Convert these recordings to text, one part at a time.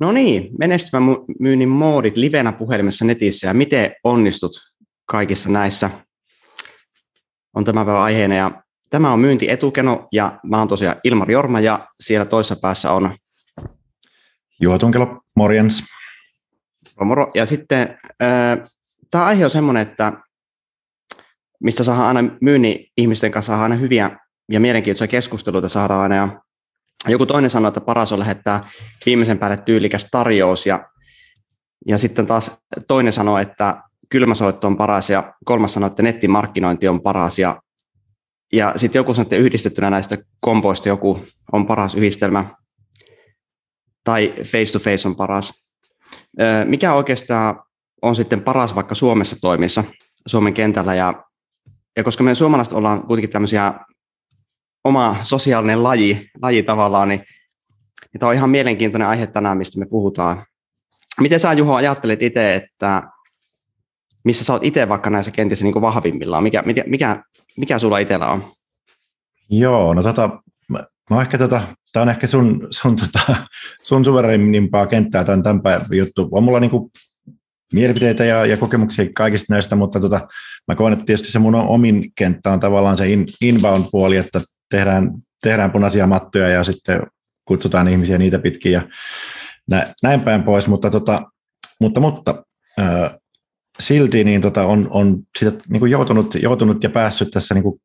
No niin, menestyvän myynnin moodit livenä puhelimessa netissä ja miten onnistut kaikissa näissä on tämä päivä aiheena. Ja tämä on myynti etukeno ja mä oon tosiaan Ilmar Jorma ja siellä toisessa päässä on Juha Tunkelo, morjens. Moro. Ja sitten äh, tämä aihe on semmoinen, että mistä saadaan aina myynnin ihmisten kanssa saadaan aina hyviä ja mielenkiintoisia keskusteluita saadaan aina. Ja joku toinen sanoo, että paras on lähettää viimeisen päälle tyylikäs tarjous ja, ja sitten taas toinen sanoo, että kylmäsoitto on paras ja kolmas sanoo, että nettimarkkinointi on paras ja, ja sitten joku sanoo, että yhdistettynä näistä kompoista joku on paras yhdistelmä tai face to face on paras. Mikä oikeastaan on sitten paras vaikka Suomessa toimissa, Suomen kentällä ja, ja koska me suomalaiset ollaan kuitenkin tämmöisiä oma sosiaalinen laji, laji tavallaan, niin, niin tämä on ihan mielenkiintoinen aihe tänään, mistä me puhutaan. Miten sä Juho ajattelet itse, että missä sä oot itse vaikka näissä kentissä niin vahvimmillaan? Mikä, mikä, mikä, sulla itsellä on? Joo, no tota, no ehkä tota, tämä on ehkä sun, sun, tota, sun suverenimpaa kenttää tämän, tämän päivän juttu. On mulla niinku mielipiteitä ja, ja kokemuksia kaikista näistä, mutta tota, mä koen, että tietysti se mun omin kenttä on tavallaan se in, inbound-puoli, että tehdään, tehdään punaisia mattoja ja sitten kutsutaan ihmisiä niitä pitkin ja näin päin pois, mutta, tota, mutta, mutta ää, silti niin tota, on, on sitä niin joutunut, joutunut ja päässyt tässä niin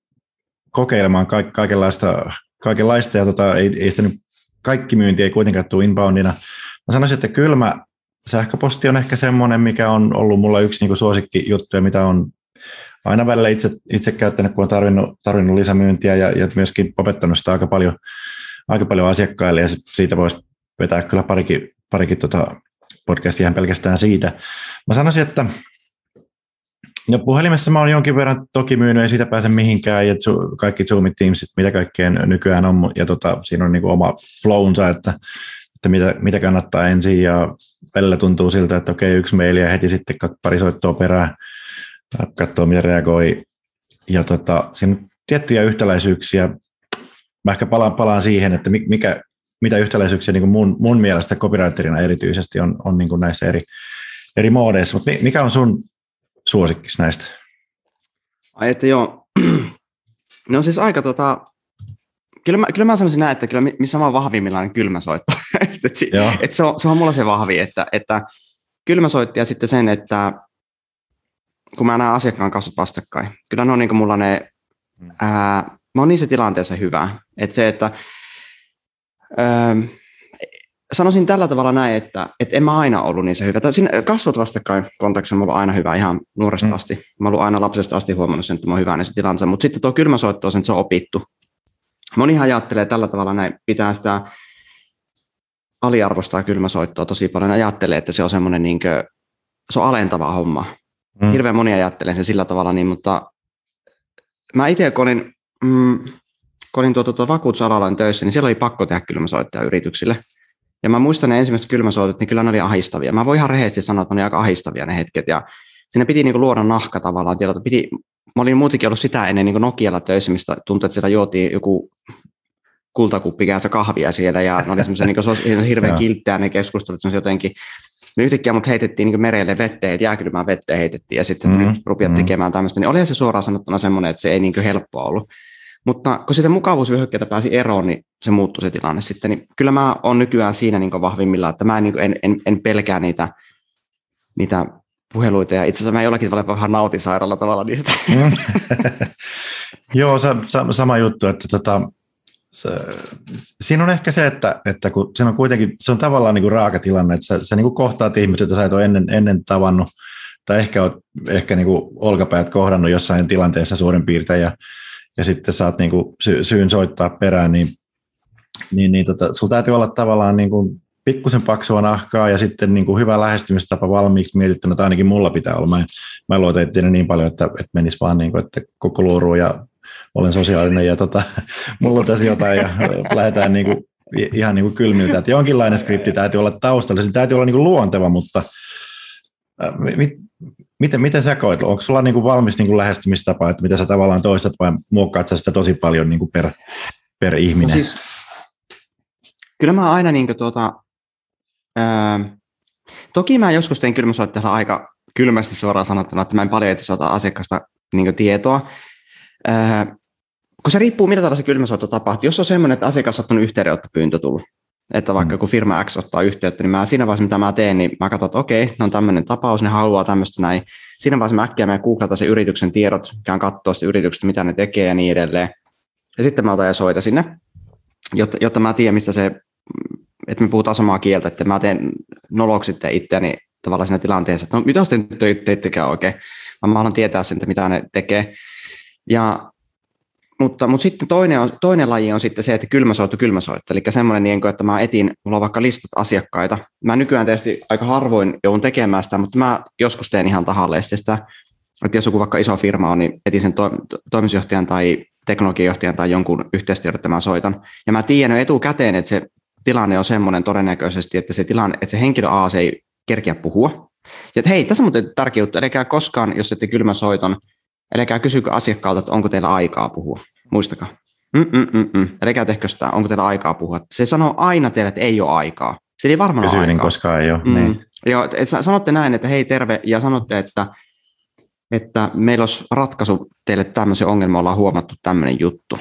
kokeilemaan ka- kaikenlaista, kaikenlaista ja tota, ei, ei sitä nyt, kaikki myynti ei kuitenkaan tule inboundina. Mä sanoisin, että kylmä sähköposti on ehkä semmoinen, mikä on ollut mulla yksi niin suosikkijuttuja, mitä on aina välillä itse, itse käyttänyt, kun on tarvinnut, tarvinnut lisämyyntiä ja, ja myöskin opettanut sitä aika paljon, aika paljon asiakkaille ja siitä voisi vetää kyllä parikin, parikin tota podcastia pelkästään siitä. Mä sanoisin, että No puhelimessa mä oon jonkin verran toki myynyt, ei siitä pääse mihinkään, ja kaikki Zoomit, Teamsit, mitä kaikkeen nykyään on, ja tota, siinä on niin kuin oma flownsa, että, että mitä, mitä kannattaa ensin, ja välillä tuntuu siltä, että okei, yksi maili ja heti sitten pari soittoa perään, katsoa miten reagoi, ja tota, siinä on tiettyjä yhtäläisyyksiä, mä ehkä palaan, palaan siihen, että mikä, mitä yhtäläisyyksiä niin kuin mun, mun mielestä copywriterina erityisesti on, on niin kuin näissä eri, eri moodeissa, mutta mikä on sun suosikkis näistä? Ai että joo, ne on siis aika tota, kyllä mä, kyllä mä sanoisin näin, että kyllä missä mä oon vahvimmillaan niin kylmäsoitto. että et, et se, on, se on mulla se vahvi, että, että kylmäsoitti ja sitten sen, että kun mä näen asiakkaan kasvot vastakkain, kyllä ne on niin mulla ne, mm. ää, mä oon niissä tilanteessa hyvä. Että se, että ää, sanoisin tällä tavalla näin, että, että en mä aina ollut niin se hyvä. Siinä kasvot vastakkain kontaktissa mulla on aina hyvä ihan nuoresta mm. asti. Mä oon aina lapsesta asti huomannut sen, että mä oon hyvä näissä tilanteissa, mutta sitten tuo kylmäsoitto on sen, että se on opittu. Moni ajattelee tällä tavalla näin, pitää sitä aliarvostaa kylmäsoittoa tosi paljon. Ajattelee, että se on semmoinen niin kuin, se on alentava homma. Mm. Hirveän moni ajattelee sen sillä tavalla, niin, mutta mä itse kun olin, mm, kun olin tuota, tuota vakuutusalalla töissä, niin siellä oli pakko tehdä kylmäsoittaja yrityksille. Ja mä muistan ne ensimmäiset kylmäsoitot, niin kyllä ne oli ahistavia. Mä voin ihan rehellisesti sanoa, että ne oli aika ahistavia ne hetket. Ja siinä piti niinku luoda nahka tavallaan. Tiedä, piti, mä olin muutenkin ollut sitä ennen niin Nokialla töissä, mistä tuntui, että siellä juotiin joku kultakuppi käänsä kahvia siellä, ja ne oli semmoisia niin hirveän kilttejä ne keskustelut, se jotenkin, me yhtäkkiä mut heitettiin niin merelle vetteen, että jääkylmään vetteen heitettiin, ja sitten mm-hmm. nyt rupiat mm-hmm. tekemään tämmöistä, niin olihan se suoraan sanottuna semmoinen, että se ei niin helppoa ollut. Mutta kun sitä mukavuusvyöhykkeitä pääsi eroon, niin se muuttui se tilanne sitten. Niin kyllä mä oon nykyään siinä niin vahvimmilla, että mä en, niin en, en, en pelkää niitä, niitä puheluita, ja itse asiassa mä jollakin tavalla vähän nautin sairaalla tavalla niistä. Mm. Joo, sa, sa, sama juttu, että tota, se, siinä on ehkä se, että, että kun siinä on kuitenkin, se on tavallaan niin kuin raaka tilanne, että sä, sä niin kuin kohtaat ihmisiä, joita sä et ole ennen, ennen tavannut, tai ehkä olet ehkä niin kuin olkapäät kohdannut jossain tilanteessa suurin piirtein, ja, ja sitten saat niin kuin sy, syyn soittaa perään, niin, niin, niin tota, sulla täytyy olla tavallaan niin kuin pikkusen paksua nahkaa ja sitten niin kuin hyvä lähestymistapa valmiiksi mietittynä, tai ainakin mulla pitää olla. Mä, mä luotan niin paljon, että, että menisi vaan niin kuin, että koko luuru ja olen sosiaalinen ja tota, mulla on tässä jotain ja lähdetään niin kuin, ihan niin kuin kylmiltä. Että jonkinlainen skripti täytyy olla taustalla, se täytyy olla niin kuin luonteva, mutta, miten, miten sä koet? Onko sulla niin kuin valmis niin kuin lähestymistapa, että mitä sä tavallaan toistat vai muokkaat sä sitä tosi paljon niin kuin per, per ihminen? No siis, kyllä mä aina niin kuin tuota, ää, toki mä joskus tein kylmäsoittajalla aika kylmästi suoraan sanottuna, että mä en paljon ota asiakkaasta niin tietoa. Ää, kun se riippuu, mitä tällaisen kylmäsoitto tapahtuu. Jos on semmoinen, että asiakas on ottanut yhteydenottopyyntö tullut, että vaikka mm. kun firma X ottaa yhteyttä, niin mä siinä vaiheessa, mitä mä teen, niin mä katson, että okei, ne on tämmöinen tapaus, ne haluaa tämmöistä näin. Siinä vaiheessa mä äkkiä mä googlata sen yrityksen tiedot, käyn katsoa sitä yrityksestä, mitä ne tekee ja niin edelleen. Ja sitten mä otan ja soita sinne, jotta, jotta mä tiedän, mistä se, että me puhutaan samaa kieltä, että mä teen noloksi sitten itseäni tavallaan siinä tilanteessa, että no mitä sitten teittekään oikein, mä haluan tietää sen, mitä ne tekee. Ja mutta, mutta sitten toinen, on, toinen laji on sitten se, että kylmäsoitto, kylmäsoitto, eli semmoinen, niin kuin, että mä etin, mulla on vaikka listat asiakkaita. Mä nykyään tietysti aika harvoin joudun tekemään sitä, mutta mä joskus teen ihan tahalleen sitä, että jos joku vaikka iso firma on, niin etin sen to, to, toimitusjohtajan tai teknologiajohtajan tai jonkun yhteistyötä, mä soitan. Ja mä tiedän etukäteen, että se tilanne on semmoinen todennäköisesti, että se, tilanne, että se henkilö A se ei kerkeä puhua. Ja että hei, tässä on muuten tärkeä juttu, koskaan, jos ette kylmäsoiton, Älkää kysykö asiakkaalta, että onko teillä aikaa puhua. Muistakaa. Mm-mm-mm. Älkää tehkö sitä, onko teillä aikaa puhua. Se sanoo aina teille, että ei ole aikaa. Se ei varmaan ole aikaa. koskaan ei ole. Mm. Niin. Joo, sanotte näin, että hei terve, ja sanotte, että, että meillä olisi ratkaisu teille tämmöisen ongelman, ollaan huomattu tämmöinen juttu.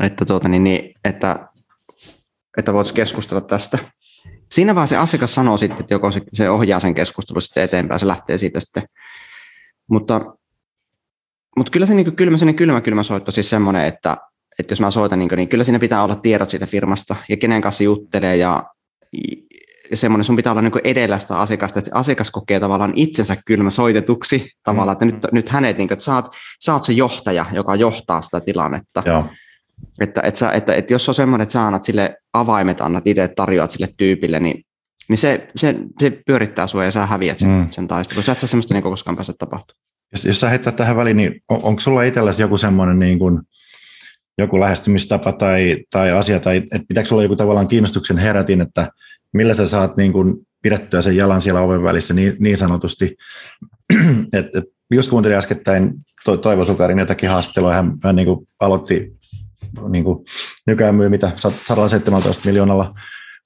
Että, tuota, niin, niin, että, että voitaisiin keskustella tästä. Siinä vaan se asiakas sanoo sitten, että joko se, se ohjaa sen keskustelun sitten eteenpäin, se lähtee siitä sitten. Mutta mutta kyllä se niin kylmä, kylmä, kylmä soitto siis semmoinen, että, että jos mä soitan, niin, niin kyllä siinä pitää olla tiedot siitä firmasta ja kenen kanssa juttelee ja, ja semmoinen, sun pitää olla niin edellä sitä asiakasta, että se asiakas kokee tavallaan itsensä kylmä soitetuksi tavallaan, että nyt, nyt hänet, niin kuin, että sä oot, sä oot se johtaja, joka johtaa sitä tilannetta. Joo. Että, että, sä, että, että jos on semmoinen, että sä annat sille avaimet, annat itse tarjoat sille tyypille, niin, niin se, se, se pyörittää sua ja sä häviät sen, mm. sen taistelun. Sä et sä semmoista niin koskaan pääse tapahtumaan. Jos, jos sä heittää tähän väliin, niin on, onko sulla itselläsi joku semmoinen niin kuin, joku lähestymistapa tai, tai asia, tai että pitääkö sulla joku tavallaan kiinnostuksen herätin, että millä sä saat niin kuin pidettyä sen jalan siellä oven välissä niin, niin sanotusti. et, et, just kuuntelin äskettäin to, Toivo Sukarin jotakin haastattelua, hän, hän niin kuin aloitti niin kuin, nykyään myy mitä 117 miljoonalla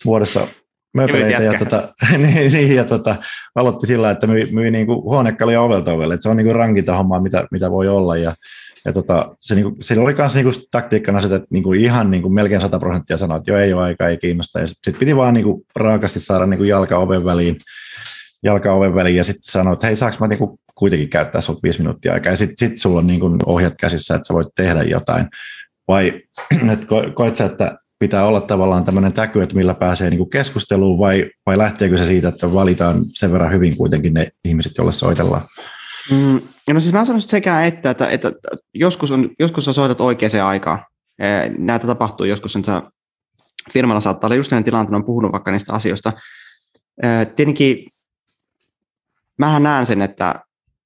vuodessa möpeleitä ja, tota, niin, niin, ja tota, aloitti sillä, että myi, myi niinku huonekaluja ovelta ovelle, että se on niinku rankinta hommaa, mitä, mitä voi olla. Ja, ja tota, se, niinku, se oli myös niinku taktiikkana se, että niinku ihan niinku melkein 100 prosenttia sanoi, että jo ei ole aika, ei kiinnosta. Ja sitten sit piti vaan niinku raakasti saada niinku jalka oven väliin, jalka oven väliin. Ja sitten sanoi, että hei saaks mä niinku kuitenkin käyttää sinulta viisi minuuttia aikaa? Ja sitten sit sulla on niinku ohjat käsissä, että sä voit tehdä jotain. Vai että ko, koet sä, että pitää olla tavallaan tämmöinen täky, että millä pääsee niin kuin keskusteluun, vai, vai lähteekö se siitä, että valitaan sen verran hyvin kuitenkin ne ihmiset, joille soitellaan? Mm, no siis mä sanoisin sekä että, että, että joskus, on, joskus sä soitat oikeaan aikaan. Näitä tapahtuu joskus, että firmalla saattaa olla just tilanne, että on puhunut vaikka niistä asioista. Tietenkin mähän näen sen, että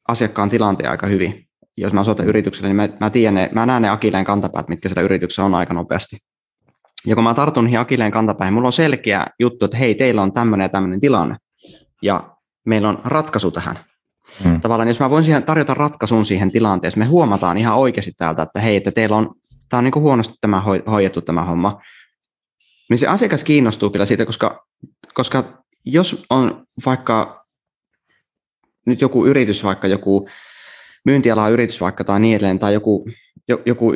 asiakkaan tilanteen aika hyvin. Jos mä soitan yritykselle, niin mä, mä, tiedän ne, mä näen ne akileen kantapäät, mitkä siellä yrityksessä on aika nopeasti. Ja kun mä tartun niihin akileen kantapäin, mulla on selkeä juttu, että hei, teillä on tämmöinen ja tämmöinen tilanne, ja meillä on ratkaisu tähän. Hmm. Tavallaan jos mä voin siihen tarjota ratkaisun siihen tilanteeseen, me huomataan ihan oikeasti täältä, että hei, että teillä on, tämä on niin kuin huonosti tämä hoidettu tämä homma, niin se asiakas kiinnostuu kyllä siitä, koska, koska jos on vaikka nyt joku yritys, vaikka joku myyntiala yritys vaikka tai niin edelleen, tai joku, joku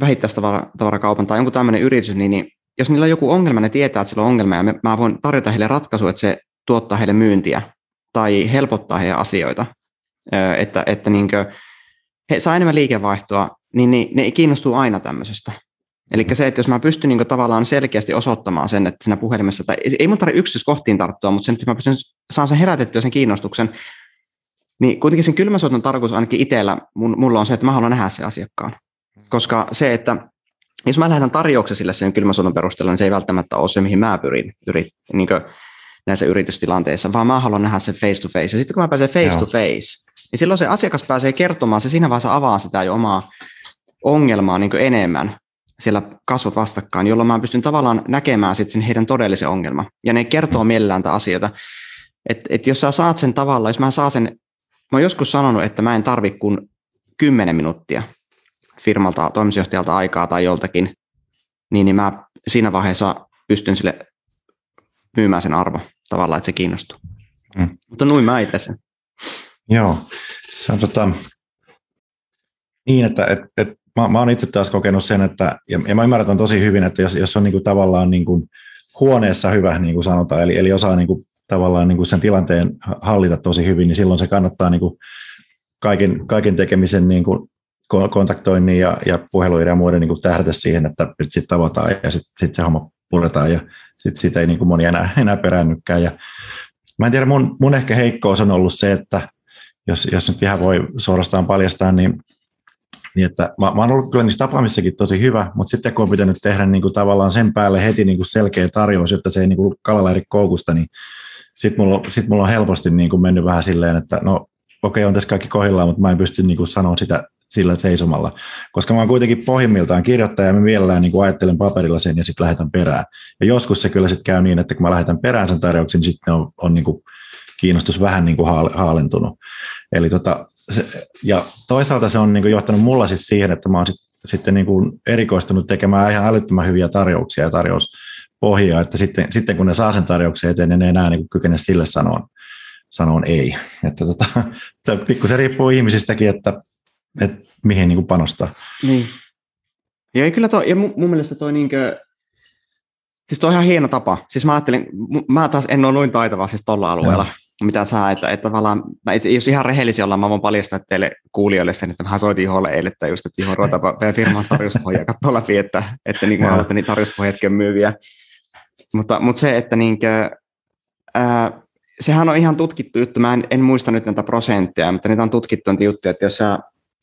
vähittäistavarakaupan tai jonkun tämmöinen yritys, niin, niin jos niillä on joku ongelma, ne tietää, että sillä on ongelma, ja mä voin tarjota heille ratkaisu, että se tuottaa heille myyntiä tai helpottaa heidän asioita, että, että niin he saa enemmän liikevaihtoa, niin, niin ne kiinnostuu aina tämmöisestä. Eli se, että jos mä pystyn niin tavallaan selkeästi osoittamaan sen, että siinä puhelimessa, tai ei mun tarvitse yksityiskohtiin tarttua, mutta sen, että mä pystyn, saan sen herätettyä sen kiinnostuksen, niin kuitenkin sen kylmäsoiton tarkoitus ainakin itsellä, mulla on se, että mä haluan nähdä se asiakkaan. Koska se, että jos mä lähetän tarjouksen sille sen kylmäsoiton perusteella, niin se ei välttämättä ole se, mihin mä pyrin yrit, niin näissä yritystilanteissa, vaan mä haluan nähdä se face to face. Ja sitten kun mä pääsen face Joo. to face, niin silloin se asiakas pääsee kertomaan, se siinä vaiheessa avaa sitä jo omaa ongelmaa niin enemmän siellä kasvot vastakkain, jolloin mä pystyn tavallaan näkemään sitten sen heidän todellisen ongelman. Ja ne kertoo mm. mielellään tätä asioita. että et jos sä saat sen tavalla, jos mä saan sen, mä oon joskus sanonut, että mä en tarvi kuin 10 minuuttia firmalta, toimitusjohtajalta aikaa tai joltakin, niin, niin mä siinä vaiheessa pystyn sille myymään sen arvo tavallaan, että se kiinnostuu. Mm. Mutta noin mä itse sen. Joo, se on tota, niin, että et, et, mä, mä oon itse taas kokenut sen, että, ja, ja mä ymmärrän tosi hyvin, että jos, jos on niin kuin tavallaan niin kuin huoneessa hyvä, niin kuin sanotaan, eli, eli osaa niin kuin tavallaan niin kuin sen tilanteen hallita tosi hyvin, niin silloin se kannattaa niin kuin kaiken, kaiken tekemisen niin kuin kontaktoinnin ja, ja puheluiden ja muiden niin kuin tähdätä siihen, että sitten tavataan ja sitten sit se homma puretaan ja sitten siitä ei niin kuin moni enää, enää peräännykään. Ja mä en tiedä, mun, mun ehkä heikkous on ollut se, että jos, jos nyt ihan voi suorastaan paljastaa, niin, niin että mä, mä oon ollut kyllä niissä tapaamissakin tosi hyvä, mutta sitten kun on pitänyt tehdä niin kuin tavallaan sen päälle heti niin kuin selkeä tarjous, jotta se ei niin kalalla eri koukusta, niin sitten mulla, sit mulla on helposti niin kuin mennyt vähän silleen, että no okei, on tässä kaikki kohdillaan, mutta mä en pysty niin kuin sanoa sitä sillä seisomalla. Koska mä oon kuitenkin pohjimmiltaan kirjoittaja ja mä mielellään niin ajattelen paperilla sen ja sitten lähetän perään. Ja joskus se kyllä sitten käy niin, että kun mä lähetän perään sen tarjouksen, niin sitten on, on niin kuin kiinnostus vähän niin kuin haalentunut. Eli tota, se, ja toisaalta se on niin kuin johtanut mulla siis siihen, että mä oon sit, sitten niin kuin erikoistunut tekemään ihan älyttömän hyviä tarjouksia ja tarjouspohjaa, että sitten, sitten kun ne saa sen tarjouksen eteen, niin ne enää niin kuin kykene sille sanoa, sanoa ei. Että tota, pikkusen riippuu ihmisistäkin, että että mihin niin kuin panostaa. Niin. Ja kyllä toi, ja mun, mun mielestä toi niinkö, siis toi on ihan hieno tapa. Siis mä ajattelin, mä taas en ole noin taitava siis tuolla alueella, ja. mitä sä, että, että tavallaan, mä itse, jos ihan rehellisiä ollaan, mä voin paljastaa teille kuulijoille sen, että mä soitin Iholle eilen, että just, että Iho ruveta meidän firman tarjouspohjaa katsoa läpi, että, että niin kuin haluatte, niin tarjouspohjatkin on myyviä. Mutta, mutta se, että niinkö, ää, sehän on ihan tutkittu juttu, mä en, en muista nyt näitä prosentteja, mutta niitä on tutkittu niitä juttuja, että jos sä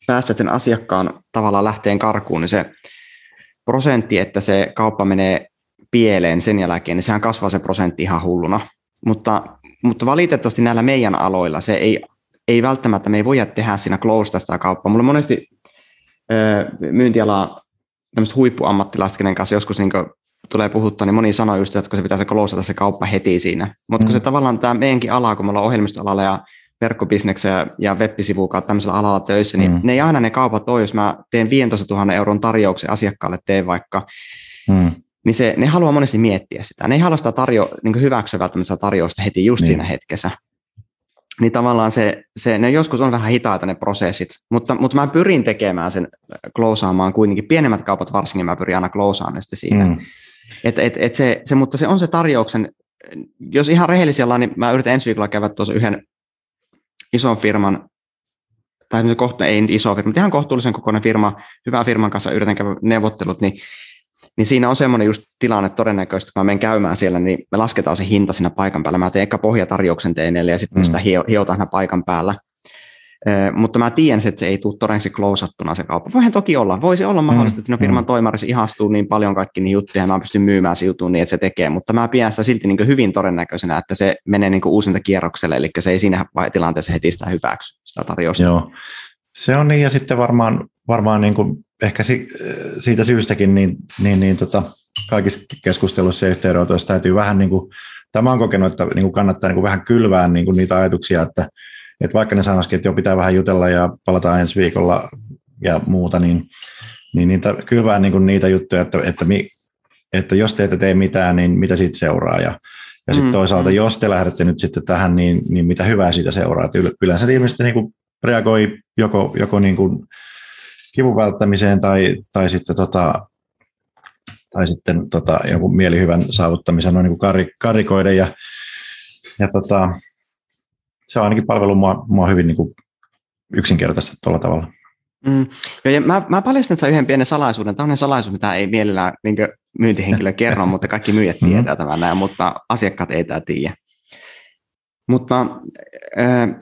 päästät sen asiakkaan tavallaan lähteen karkuun, niin se prosentti, että se kauppa menee pieleen sen jälkeen, niin sehän kasvaa se prosentti ihan hulluna. Mutta, mutta valitettavasti näillä meidän aloilla se ei, ei välttämättä, me ei voida tehdä siinä close sitä kauppaa. Mulla monesti myyntiala tämmöistä huippuammattilaiset, kenen kanssa joskus niin tulee puhuttua, niin moni sanoo just, että se pitäisi klousata se kauppa heti siinä. Mutta mm. kun se tavallaan tämä meidänkin ala, kun me ollaan ohjelmistoalalla ja verkkobisneksellä ja web-sivuun kautta tämmöisellä alalla töissä, niin mm. ne ei aina ne kaupat ole, jos mä teen 15 000 euron tarjouksen asiakkaalle, teen vaikka, mm. niin se, ne haluaa monesti miettiä sitä. Ne ei halua sitä tarjo, niin hyväksyä välttämättä tarjousta heti just niin. siinä hetkessä. Niin tavallaan se, se, ne joskus on vähän hitaita ne prosessit, mutta, mutta mä pyrin tekemään sen, klousaamaan kuitenkin. Pienemmät kaupat varsinkin mä pyrin aina klousaamaan sitten siinä. Mm. Et, et, et se, se, mutta se on se tarjouksen, jos ihan rehellisiä niin mä yritän ensi viikolla käydä tuossa yhden ison firman, tai kohta, ei iso firma, mutta ihan kohtuullisen kokoinen firma, hyvän firman kanssa yritän käydä neuvottelut, niin, niin siinä on semmoinen just tilanne todennäköisesti, kun mä menen käymään siellä, niin me lasketaan se hinta siinä paikan päällä. Mä teen ehkä pohjatarjouksen teineille ja sitten mm. sitä hiotaan paikan päällä mutta mä tiedän, että se ei tule todennäköisesti closeattuna se kauppa. Voihan toki olla. Voisi olla mm, mahdollista, että sinun firman mm. toimarissa ihastuu niin paljon kaikki niin juttuja, ja mä pystyn myymään se jutun niin, että se tekee. Mutta mä pidän sitä silti niin hyvin todennäköisenä, että se menee niin uusinta kierrokselle, eli se ei siinä tilanteessa heti sitä hyväksy, sitä tarjousta. Joo. Se on niin, ja sitten varmaan, varmaan niin kuin ehkä si, siitä syystäkin niin, niin, niin tota, kaikissa keskusteluissa ja yhteydenotoissa täytyy vähän, niin kuin, tämä on kokenut, että niin kuin kannattaa niin kuin vähän kylvää niin kuin niitä ajatuksia, että että vaikka ne sanoisikin, että jo pitää vähän jutella ja palataan ensi viikolla ja muuta, niin, niin niitä, kylvää niin kuin niitä juttuja, että, että, mi, että jos te ette tee mitään, niin mitä siitä seuraa. Ja, ja sitten mm, toisaalta, mm. jos te lähdette nyt sitten tähän, niin, niin mitä hyvää siitä seuraa. Että yleensä ihmiset niin kuin reagoi joko, joko niin kuin kivun välttämiseen tai, tai sitten, tota, tai sitten tota, jonkun mielihyvän saavuttamiseen noin niin kuin karikoiden. Ja, ja tota, se on ainakin palvellut mua, mua hyvin niin kuin yksinkertaisesti tuolla tavalla. Mm. Ja mä, mä paljastan sen yhden pienen salaisuuden. Tämä on salaisuus, mitä ei mielellään niin myyntihenkilö kerro, mutta kaikki myyjät mm-hmm. tietää tämän näin, mutta asiakkaat ei tämä tiedä. Mutta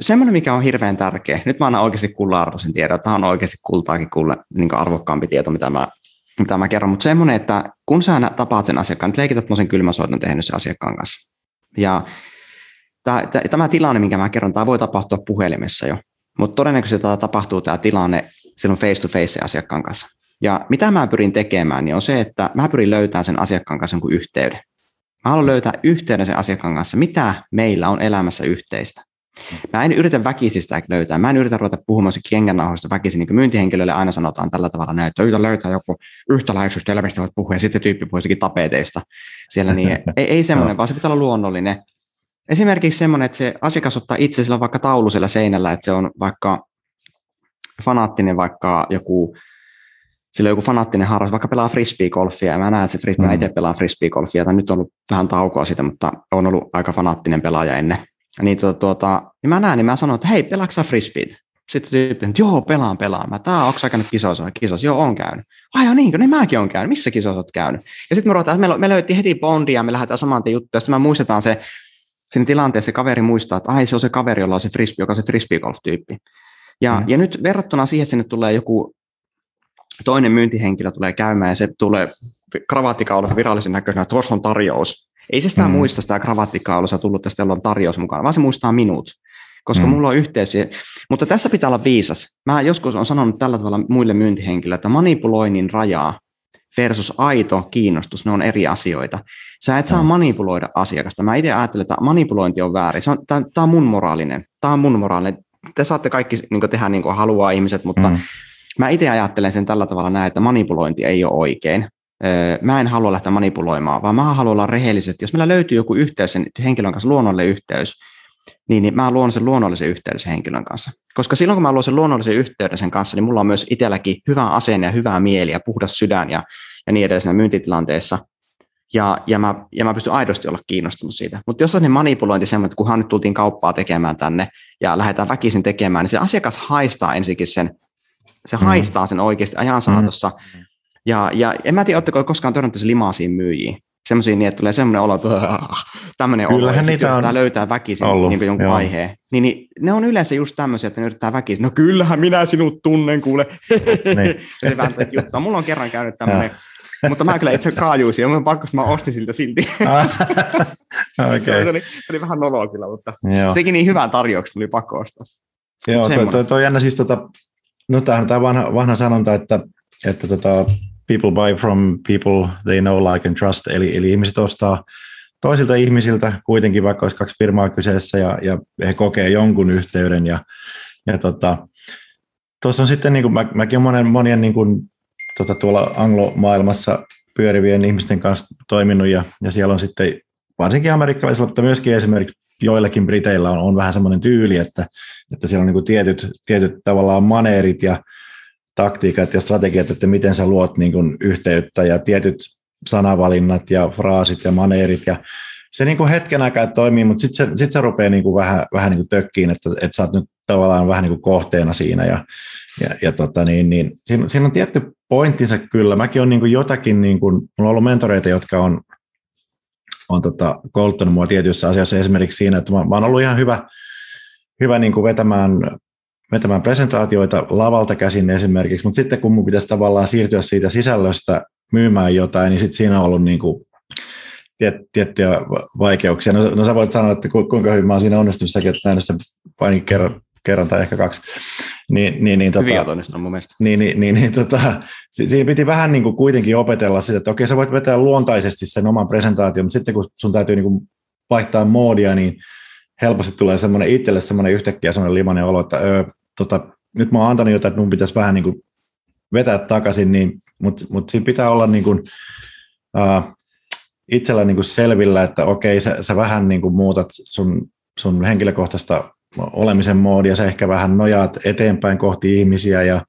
semmoinen, mikä on hirveän tärkeä, nyt mä annan oikeasti kulla-arvoisen tiedon, tämä on oikeasti kultaakin kulle niin arvokkaampi tieto, mitä mä, mitä mä kerron, mutta semmoinen, että kun sä tapaat sen asiakkaan, nyt leikität sen kylmäsoiton tehnyt sen asiakkaan kanssa, ja tämä, tämä tilanne, minkä mä kerron, tämä voi tapahtua puhelimessa jo, mutta todennäköisesti tämä tapahtuu tämä tilanne silloin face-to-face asiakkaan kanssa. Ja mitä mä pyrin tekemään, niin on se, että mä pyrin löytämään sen asiakkaan kanssa jonkun yhteyden. Mä haluan löytää yhteyden sen asiakkaan kanssa, mitä meillä on elämässä yhteistä. Mä en yritä väkisistä löytää. Mä en yritä ruveta puhumaan se kengännahoista väkisin, niin kuin myyntihenkilöille aina sanotaan tällä tavalla näin, että yritä löytää joku yhtäläisyys, teillä voit puhua, ja sitten tyyppi puhuu tapeteista siellä, niin ei, ei semmoinen, vaan se pitää olla luonnollinen. Esimerkiksi semmoinen, että se asiakas ottaa itse sillä vaikka taulu siellä seinällä, että se on vaikka fanaattinen vaikka joku sillä on joku fanaattinen harrastus, vaikka pelaa frisbee-golfia, ja mä näen se frisbee, mm. mä itse pelaan frisbee-golfia, tai nyt on ollut vähän taukoa siitä, mutta on ollut aika fanaattinen pelaaja ennen. Niin, tuota, tuota, niin mä näen, niin mä sanon, että hei, pelaaksa frisbeet? Sitten tyyppi, että joo, pelaan, pelaan. Mä, tää, onko sä käynyt kisoissa? Kisos, joo, on käynyt. Ai niinkö, niin mäkin on käynyt. Missä kisoissa oot käynyt? Ja sitten me, ruvetaan, me, me löytiin heti bondia, me lähdetään saman tien juttuja. Sitten me muistetaan se, siinä tilanteessa se kaveri muistaa, että ai se on se kaveri, jolla on se frisbee, joka on se frisbee-golf-tyyppi. Ja, mm. ja nyt verrattuna siihen, että sinne tulee joku toinen myyntihenkilö tulee käymään ja se tulee kravattikaulassa virallisen näköisenä, että tuossa on tarjous. Ei se sitä mm. muista sitä kravattikaulassa tullut tästä, jolla on tarjous mukana, vaan se muistaa minut, koska mm. mulla on yhteys. Mutta tässä pitää olla viisas. Mä joskus on sanonut tällä tavalla muille myyntihenkilöille, että manipuloinnin rajaa versus aito kiinnostus, ne on eri asioita. Sä et saa manipuloida asiakasta. Mä itse ajattelen, että manipulointi on väärin. Tämä on mun moraalinen. Tämä on mun moraalinen. Te saatte kaikki niin tehdä niin kuin haluaa ihmiset, mutta mm Mä itse ajattelen sen tällä tavalla näin, että manipulointi ei ole oikein. Mä en halua lähteä manipuloimaan, vaan mä haluan olla rehellisesti. Jos meillä löytyy joku yhteys sen henkilön kanssa, luonnollinen yhteys, niin, niin mä luon sen luonnollisen yhteyden sen henkilön kanssa. Koska silloin, kun mä luon sen luonnollisen yhteyden sen kanssa, niin mulla on myös itselläkin hyvä asenne ja hyvää mieli ja puhdas sydän ja, ja niin edes myyntitilanteessa. Ja, ja, mä, ja mä pystyn aidosti olla kiinnostunut siitä. Mutta jos on niin manipulointi semmoinen, että kunhan nyt tultiin kauppaa tekemään tänne ja lähdetään väkisin tekemään, niin se asiakas haistaa ensinnäkin sen se mm. haistaa sen oikeasti ajan saatossa. Mm. Ja, ja en mä tiedä, oletteko koskaan törmännyt se limaasiin myyjiin. Semmoisia niin, että tulee semmoinen olo, että tämmöinen olo, että niitä on löytää väkisin niin jonkun joo. aiheen. Niin, niin, ne on yleensä just tämmöisiä, että ne yrittää väkisin. No kyllähän minä sinut tunnen, kuule. Niin. se vääntä juttua. Mulla on kerran käynyt tämmöinen, mutta mä kyllä itse kaajuisin, ja mä pakko, että mä ostin siltä silti. okay. se, oli, se oli vähän noloa kyllä, mutta Joo. se teki niin hyvän tarjouksen, tuli pakko ostaa. Joo, toi, toi, toi, jännä siis tota, No tämä on tämä vanha, vanha sanonta, että, että tota, people buy from people they know, like and trust, eli, eli ihmiset ostaa toisilta ihmisiltä kuitenkin, vaikka olisi kaksi firmaa kyseessä ja, ja he kokee jonkun yhteyden. Ja, ja tota, tuossa on sitten, niin kuin, mä, mäkin olen monen, monien niin kuin, tota, tuolla anglomaailmassa pyörivien ihmisten kanssa toiminut ja, ja siellä on sitten varsinkin amerikkalaisilla, mutta myöskin esimerkiksi joillakin briteillä on, on vähän semmoinen tyyli, että, että siellä on niin kuin tietyt, tietyt tavallaan maneerit ja taktiikat ja strategiat, että miten sä luot niin kuin yhteyttä ja tietyt sanavalinnat ja fraasit ja maneerit ja se niin kuin hetken aikaa toimii, mutta sitten se, sit se rupeaa niin kuin vähän, vähän niin kuin tökkiin, että, että sä oot nyt tavallaan vähän niin kuin kohteena siinä ja, ja, ja tota niin, niin, siinä, siinä, on tietty pointtinsa kyllä. Mäkin on niin kuin jotakin, niin kuin, mulla on ollut mentoreita, jotka on on tota, kouluttanut mua tietyissä asioissa esimerkiksi siinä, että mä, mä oon ollut ihan hyvä, hyvä niin kuin vetämään, vetämään presentaatioita lavalta käsin esimerkiksi, mutta sitten kun mun pitäisi tavallaan siirtyä siitä sisällöstä myymään jotain, niin sitten siinä on ollut niin kuin tiet, tiettyjä vaikeuksia. No, no sä voit sanoa, että kuinka hyvin mä oon siinä onnistunut, säkin oot nähnyt sen ainakin kerran, kerran tai ehkä kaksi. Niin, niin, niin, tota, tota, mun mielestä. Niin, niin, niin, niin tota, siinä piti vähän niin kuin kuitenkin opetella sitä, että okei, sä voit vetää luontaisesti sen oman presentaation, mutta sitten kun sun täytyy niin kuin vaihtaa moodia, niin helposti tulee semmoinen itselle semmoinen yhtäkkiä semmoinen limainen olo, että öö, tota, nyt mä oon antanut jotain, että mun pitäisi vähän niin kuin vetää takaisin, niin, mutta, mutta siinä pitää olla niin kuin, uh, itsellä niin kuin selvillä, että okei, sä, sä vähän niin kuin muutat sun, sun henkilökohtaista olemisen moodia, sä ehkä vähän nojaat eteenpäin kohti ihmisiä ja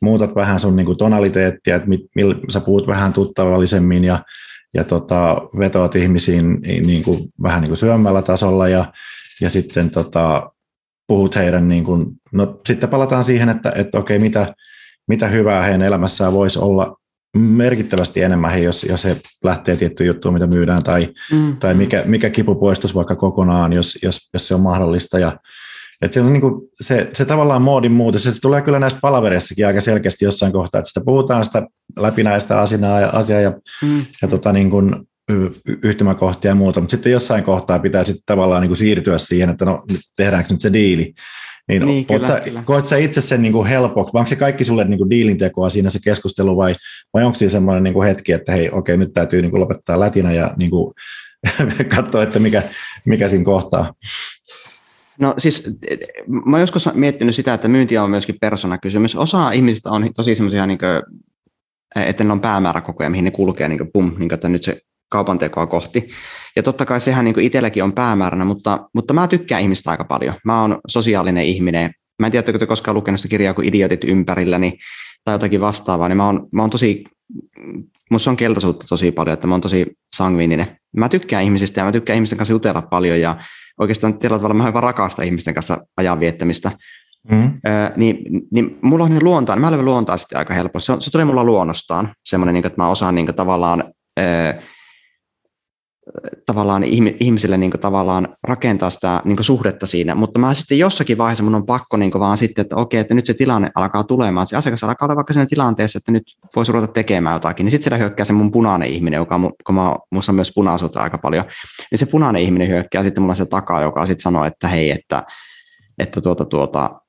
muutat vähän sun niin kuin tonaliteettia, että millä sä puhut vähän tuttavallisemmin ja, ja tota, vetoat ihmisiin niin kuin, vähän niin kuin syömällä tasolla ja, ja sitten tota, puhut heidän, niin kuin, no sitten palataan siihen, että, että okei, mitä, mitä hyvää heidän elämässään voisi olla merkittävästi enemmän, jos, jos he lähtee tiettyä juttua, mitä myydään, tai, mm. tai mikä, mikä kipu poistuisi vaikka kokonaan, jos, jos, jos se on mahdollista. Ja, et se, on niin kuin, se, se tavallaan moodin muutos, se tulee kyllä näissä palavereissakin aika selkeästi jossain kohtaa, että sitä puhutaan sitä läpinäistä asiaa ja, asiaa ja, mm. ja tota, niin kuin, yhtymäkohtia ja muuta, mutta sitten jossain kohtaa pitää sitten tavallaan niin kuin siirtyä siihen, että no nyt tehdäänkö nyt se diili. Niin, niin kyllä, sä, kyllä. koet sä itse sen niin kuin helpoksi, vai onko se kaikki sulle niin kuin diilin tekoa siinä se keskustelu, vai, vai onko siinä semmoinen niin kuin hetki, että hei, okei, nyt täytyy niin kuin lopettaa lätinä ja niin kuin katsoa, että mikä, mikä siinä kohtaa. No siis mä oon joskus miettinyt sitä, että myynti on myöskin persoonakysymys. Osa ihmisistä on tosi semmoisia, niin että ne on päämäärä koko ajan, mihin ne kulkee, niin kuin, pum, niin kuin, että nyt se kaupan tekoa kohti. Ja totta kai sehän niin itselläkin on päämääränä, mutta, mutta mä tykkään ihmistä aika paljon. Mä oon sosiaalinen ihminen. Mä en tiedä, että koskaan lukenut sitä kirjaa kuin Idiotit ympärilläni tai jotakin vastaavaa, niin mä oon, mä oon tosi, musta on keltaisuutta tosi paljon, että mä oon tosi sangviininen. Mä tykkään ihmisistä ja mä tykkään ihmisten kanssa jutella paljon ja oikeastaan tietyllä tavalla mä hyvin rakasta ihmisten kanssa ajan viettämistä. Mm. Öö, niin, niin mulla on niin luontaan, mä olen luontaa sitten aika helposti. Se, se tulee mulla luonnostaan, semmoinen, niin että mä osaan niin tavallaan öö, tavallaan ihmisille niin kuin, tavallaan rakentaa sitä niin kuin, suhdetta siinä, mutta mä sitten jossakin vaiheessa mun on pakko niin kuin, vaan sitten, että okei, että nyt se tilanne alkaa tulemaan, se asiakas alkaa olla vaikka siinä tilanteessa, että nyt voisi ruveta tekemään jotakin, niin sitten siellä hyökkää se mun punainen ihminen, joka kun mä, musta on myös punaisuutta aika paljon, niin se punainen ihminen hyökkää sitten mulla se takaa, joka sitten sanoo, että hei, että, että tuota, tuota,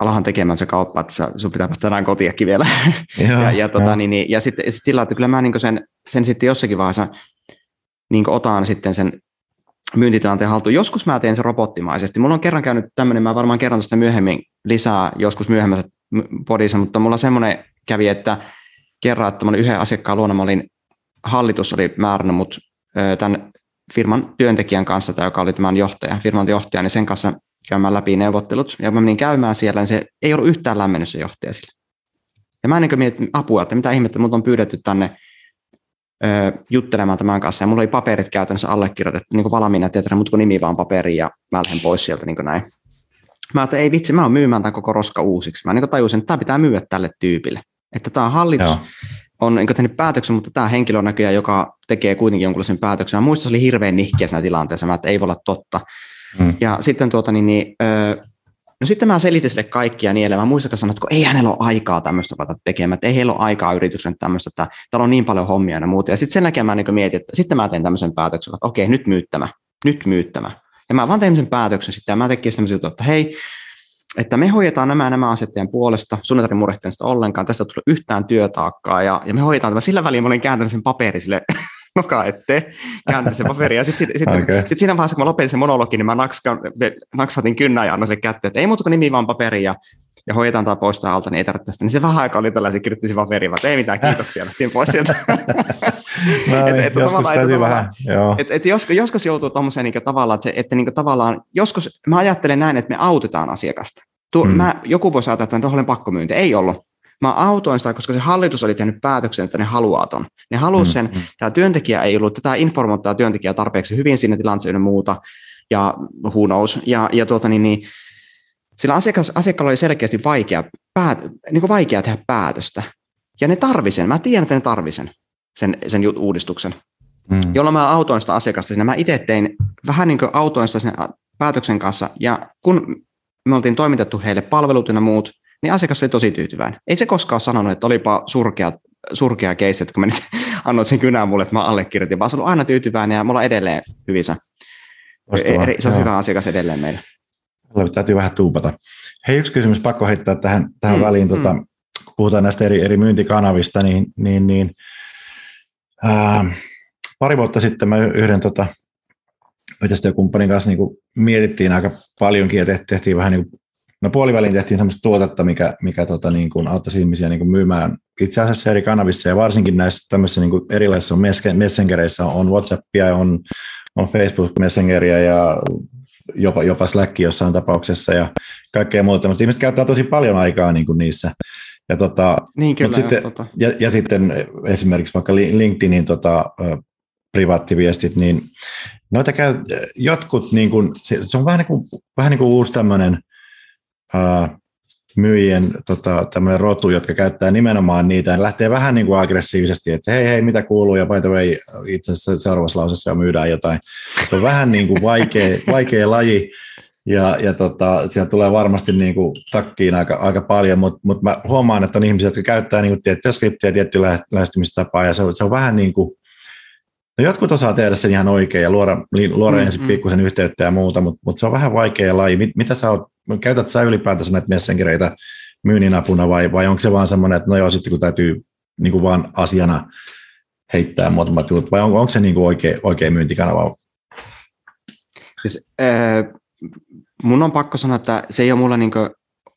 alahan tekemään se kauppa, että sun pitää päästä tänään kotiakin vielä. Joo, ja, ja, tota, niin, niin, ja sitten sit sillä että kyllä mä niin sen, sen sitten jossakin vaiheessa niin otan sitten sen myyntitilanteen haltuun. Joskus mä teen sen robottimaisesti. Mulla on kerran käynyt tämmöinen, mä varmaan kerron tästä myöhemmin lisää, joskus myöhemmässä podissa, mutta mulla semmoinen kävi, että kerran, että mä olin yhden asiakkaan luona, mä olin, hallitus oli määrännyt mut tämän firman työntekijän kanssa, tai joka oli tämän johtaja, firman johtaja, niin sen kanssa käymään läpi neuvottelut, ja mä menin käymään siellä, niin se ei ollut yhtään lämmennyt se johtaja sille. Ja mä en niin mietin apua, että mitä ihmettä, mut on pyydetty tänne juttelemaan tämän kanssa, ja mulla oli paperit käytännössä allekirjoitettu niin kuin valmiina, että mutta kun nimi vaan paperi, ja mä lähden pois sieltä niin kuin näin. Mä että ei vitsi, mä oon myymään tämän koko roska uusiksi. Mä niin tajusin, että tämä pitää myyä tälle tyypille. Että tämä hallitus Joo. on niin tehnyt päätöksen, mutta tämä henkilö on näköjään, joka tekee kuitenkin jonkunlaisen päätöksen. Mä muistan, se oli hirveän nihkeä siinä tilanteessa, mä, että ei voi olla totta. Hmm. Ja sitten tuota, niin, niin, No sitten mä selitin sille kaikkia niille. Mä muistan sanoa, että kun ei hänellä ole aikaa tämmöistä ruveta tekemään, että ei heillä ole aikaa yrityksen tämmöistä, että täällä on niin paljon hommia ja muuta. Ja sitten sen jälkeen mä niin mietin, että sitten mä teen tämmöisen päätöksen, että okei, nyt myyttämä, nyt myyttämä. Ja mä vaan tein sen päätöksen sitten ja mä tekin semmoisen jutun, että hei, että me hoidetaan nämä, nämä asiat teidän puolesta, sun ei murehtia ollenkaan, tästä ei tule yhtään työtaakkaa, ja, ja me hoidetaan tämä. Sillä väliin mä olin kääntänyt sen paperi sille noka ette, kääntänyt sen paperi. Ja sitten sit, sit, okay. sit siinä vaiheessa, kun mä lopetin sen monologin, niin mä naksatin kynnän ja annoin sille kättä, että ei muuta kuin nimi vaan paperi ja, ja hoidetaan tämä pois alta, niin ei tarvitse tästä. Niin se vähän aikaa oli tällaisia kriittisiä paperiin, että ei mitään kiitoksia, lähtiin pois sieltä. no, et, et, joskus täytyy vähän, joo. Et, et joskus, joskus joutuu tuommoiseen niin tavallaan, että, se, että niin tavallaan, joskus mä ajattelen näin, että me autetaan asiakasta. Tuo, hmm. mä, joku voisi ajatella, että olen pakkomyynti. Ei ollut. Mä autoin sitä, koska se hallitus oli tehnyt päätöksen, että ne haluaa ton. Ne haluaa sen, mm-hmm. tämä työntekijä ei ollut, tätä informoinut tämä työntekijä tarpeeksi hyvin siinä tilanteessa ja muuta, ja who knows. Ja, ja tuota, niin, niin, sillä asiakas, asiakkaalla oli selkeästi vaikea, päät, niin kuin vaikea tehdä päätöstä. Ja ne tarvisen, mä tiedän, että ne tarvisen sen, sen uudistuksen. Mm. Jolloin mä autoin sitä asiakasta sinne. Mä itse tein vähän niin kuin autoin sitä sen päätöksen kanssa, ja kun me oltiin toimitettu heille palvelut ja muut, niin asiakas oli tosi tyytyväinen. Ei se koskaan sanonut, että olipa surkea, surkea case, että kun mä nyt annoin sen kynän mulle, että mä allekirjoitin, vaan se on aina tyytyväinen ja mulla on edelleen hyvissä. Eri, se on joo. hyvä asiakas edelleen meillä. Täytyy vähän tuupata. Hei, yksi kysymys pakko heittää tähän, tähän mm, väliin. Tuota, mm. Kun puhutaan näistä eri, eri myyntikanavista, niin, niin, niin ää, pari vuotta sitten mä yhden tota, yhteistyökumppanin kanssa niin mietittiin aika paljonkin ja tehtiin vähän niin No puoliväliin tehtiin sellaista tuotetta, mikä, mikä tota, niin kuin auttaisi ihmisiä niin kuin myymään itse asiassa eri kanavissa ja varsinkin näissä tämmöisissä niin kuin erilaisissa messengereissä on Whatsappia, on, on Facebook Messengeria ja jopa, jopa Slack jossain tapauksessa ja kaikkea muuta. Mutta ihmiset käyttää tosi paljon aikaa niin kuin niissä. Ja, tota, niin kyllä, sitten, tota. ja, ja, sitten esimerkiksi vaikka LinkedInin tota, privaattiviestit, niin noita käy jotkut, niin kuin, se, on vähän niin kuin, vähän niin kuin uusi tämmöinen myyjien tota, tämmöinen rotu, jotka käyttää nimenomaan niitä, ja lähtee vähän niin kuin aggressiivisesti, että hei, hei, mitä kuuluu, ja by the way, itse asiassa seuraavassa lausessa myydään jotain. Se on vähän niin kuin vaikea, vaikea laji, ja, ja tota, siellä tulee varmasti niin kuin takkiin aika, aika paljon, mutta mut mä huomaan, että on ihmisiä, jotka käyttää niin kuin tiettyä skriptiä, tiettyä lähestymistapaa, ja se on, se on vähän niin kuin, No jotkut osaa tehdä sen ihan oikein ja luoda, luoda mm, ensin mm. pikkusen yhteyttä ja muuta, mutta, mutta se on vähän vaikea laji. Mit, mitä sä oot käytät sä ylipäätänsä näitä messengereitä myynnin apuna vai, vai onko se vaan semmoinen, että no joo, sitten kun täytyy niin kuin vaan asiana heittää muutamat jutut, vai onko, onko se niin kuin oikea, oikea myyntikanava? Siis, äh, mun on pakko sanoa, että se ei ole mulla niin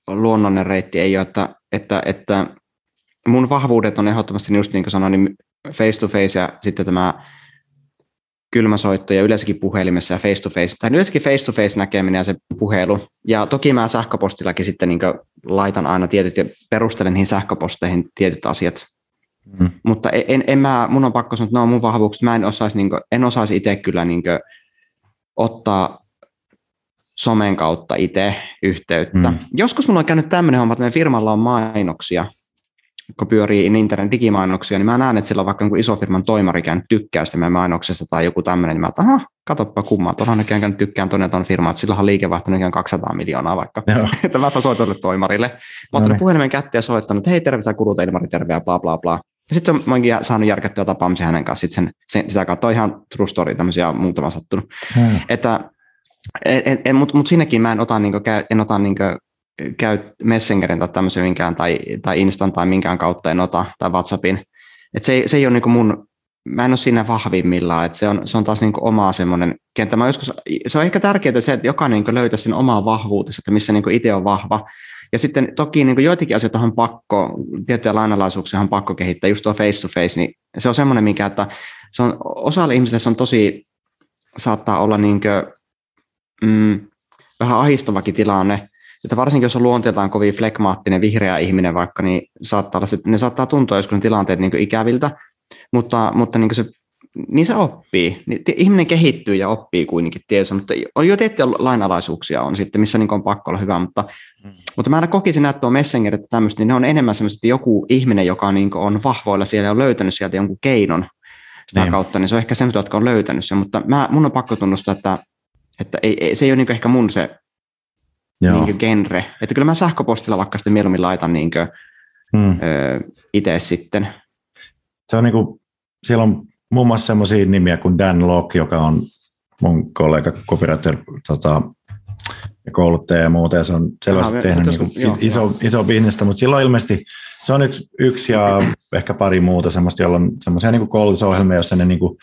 luonnollinen reitti, ei ole, että, että, että mun vahvuudet on ehdottomasti just niin kuin sanoin, niin face to face ja sitten tämä kylmäsoitto ja yleensäkin puhelimessa ja face to face, tai yleensäkin face to face näkeminen ja se puhelu. Ja toki mä sähköpostillakin sitten niin laitan aina tietyt ja perustelen niihin sähköposteihin tietyt asiat. Mm. Mutta en, en mä, mun on pakko sanoa, että ne on mun vahvuukset. Mä en osaisi, niin kuin, en osaisi itse kyllä niin kuin, ottaa somen kautta itse yhteyttä. Mm. Joskus mulla on käynyt tämmöinen homma, että meidän firmalla on mainoksia, kun pyörii internet digimainoksia, niin mä näen, että sillä on vaikka iso firman toimari käynyt tykkää sitä meidän mainoksesta tai joku tämmöinen, niin mä että aha, katoppa kummaa, tuohon on käynyt tykkään tuonne tuon firmaan, että sillä on liikevaihto 200 miljoonaa vaikka. että mä soitan toimarille. Mä oon ottanut no puhelimen kättä ja soittanut, että hei terve, sä kulut Ilmari, terve ja bla bla bla. Ja sitten mä oonkin saanut järkättyä tapaamisen hänen kanssa, sit sen, sen, sitä kautta ihan true story, tämmöisiä muutama sattunut. Hmm. Että, Mutta mut sinnekin mä en ota, niinku, en ota niinku, käy Messengerin tai tämmöisen minkään, tai, tai Instan tai minkään kautta en ota, tai WhatsAppin. Et se, se ei ole niin mun, mä en ole siinä vahvimmillaan, että se on, se on taas niin omaa semmoinen kenttä. Mä joskus, se on ehkä tärkeää se, että jokainen niin löytää sen omaa vahvuutensa, että missä niin itse on vahva. Ja sitten toki niin joitakin asioita on pakko, tiettyjä lainalaisuuksia on pakko kehittää, just tuo face to face, niin se on semmoinen, mikä, että se on, osalle ihmisille se on tosi, saattaa olla niin kuin, mm, vähän ahistavakin tilanne, että varsinkin jos on luonteeltaan kovin flekmaattinen vihreä ihminen vaikka, niin saattaa olla, ne saattaa tuntua joskus ne tilanteet niin ikäviltä, mutta, mutta niin se, niin se oppii. Ihminen kehittyy ja oppii kuitenkin tietysti, mutta on jo tiettyjä lainalaisuuksia on sitten, missä niin on pakko olla hyvä, mutta, mm. mutta mä aina kokisin, että tuo Messenger, että tämmöistä, niin ne on enemmän semmoista, että joku ihminen, joka niin on vahvoilla siellä ja on löytänyt sieltä jonkun keinon sitä niin. kautta, niin se on ehkä semmoista, jotka on löytänyt sen, mutta mä, mun on pakko tunnustaa, että, että ei, ei, se ei ole niin ehkä mun se niin genre. Että kyllä mä sähköpostilla vaikka sitten mieluummin laitan niin hmm. itse sitten. Se on niin kuin, siellä on muun muassa sellaisia nimiä kuin Dan Locke, joka on mun kollega copywriter tota, ja kouluttaja ja muuta, ja se on selvästi Aha, tehnyt niin kuin joo, iso, joo. iso bisnestä, mutta silloin ilmeisesti se on yksi, yksi ja ehkä pari muuta semmoista, jolla on semmoisia niin koulutusohjelmia, joissa ne niin kuin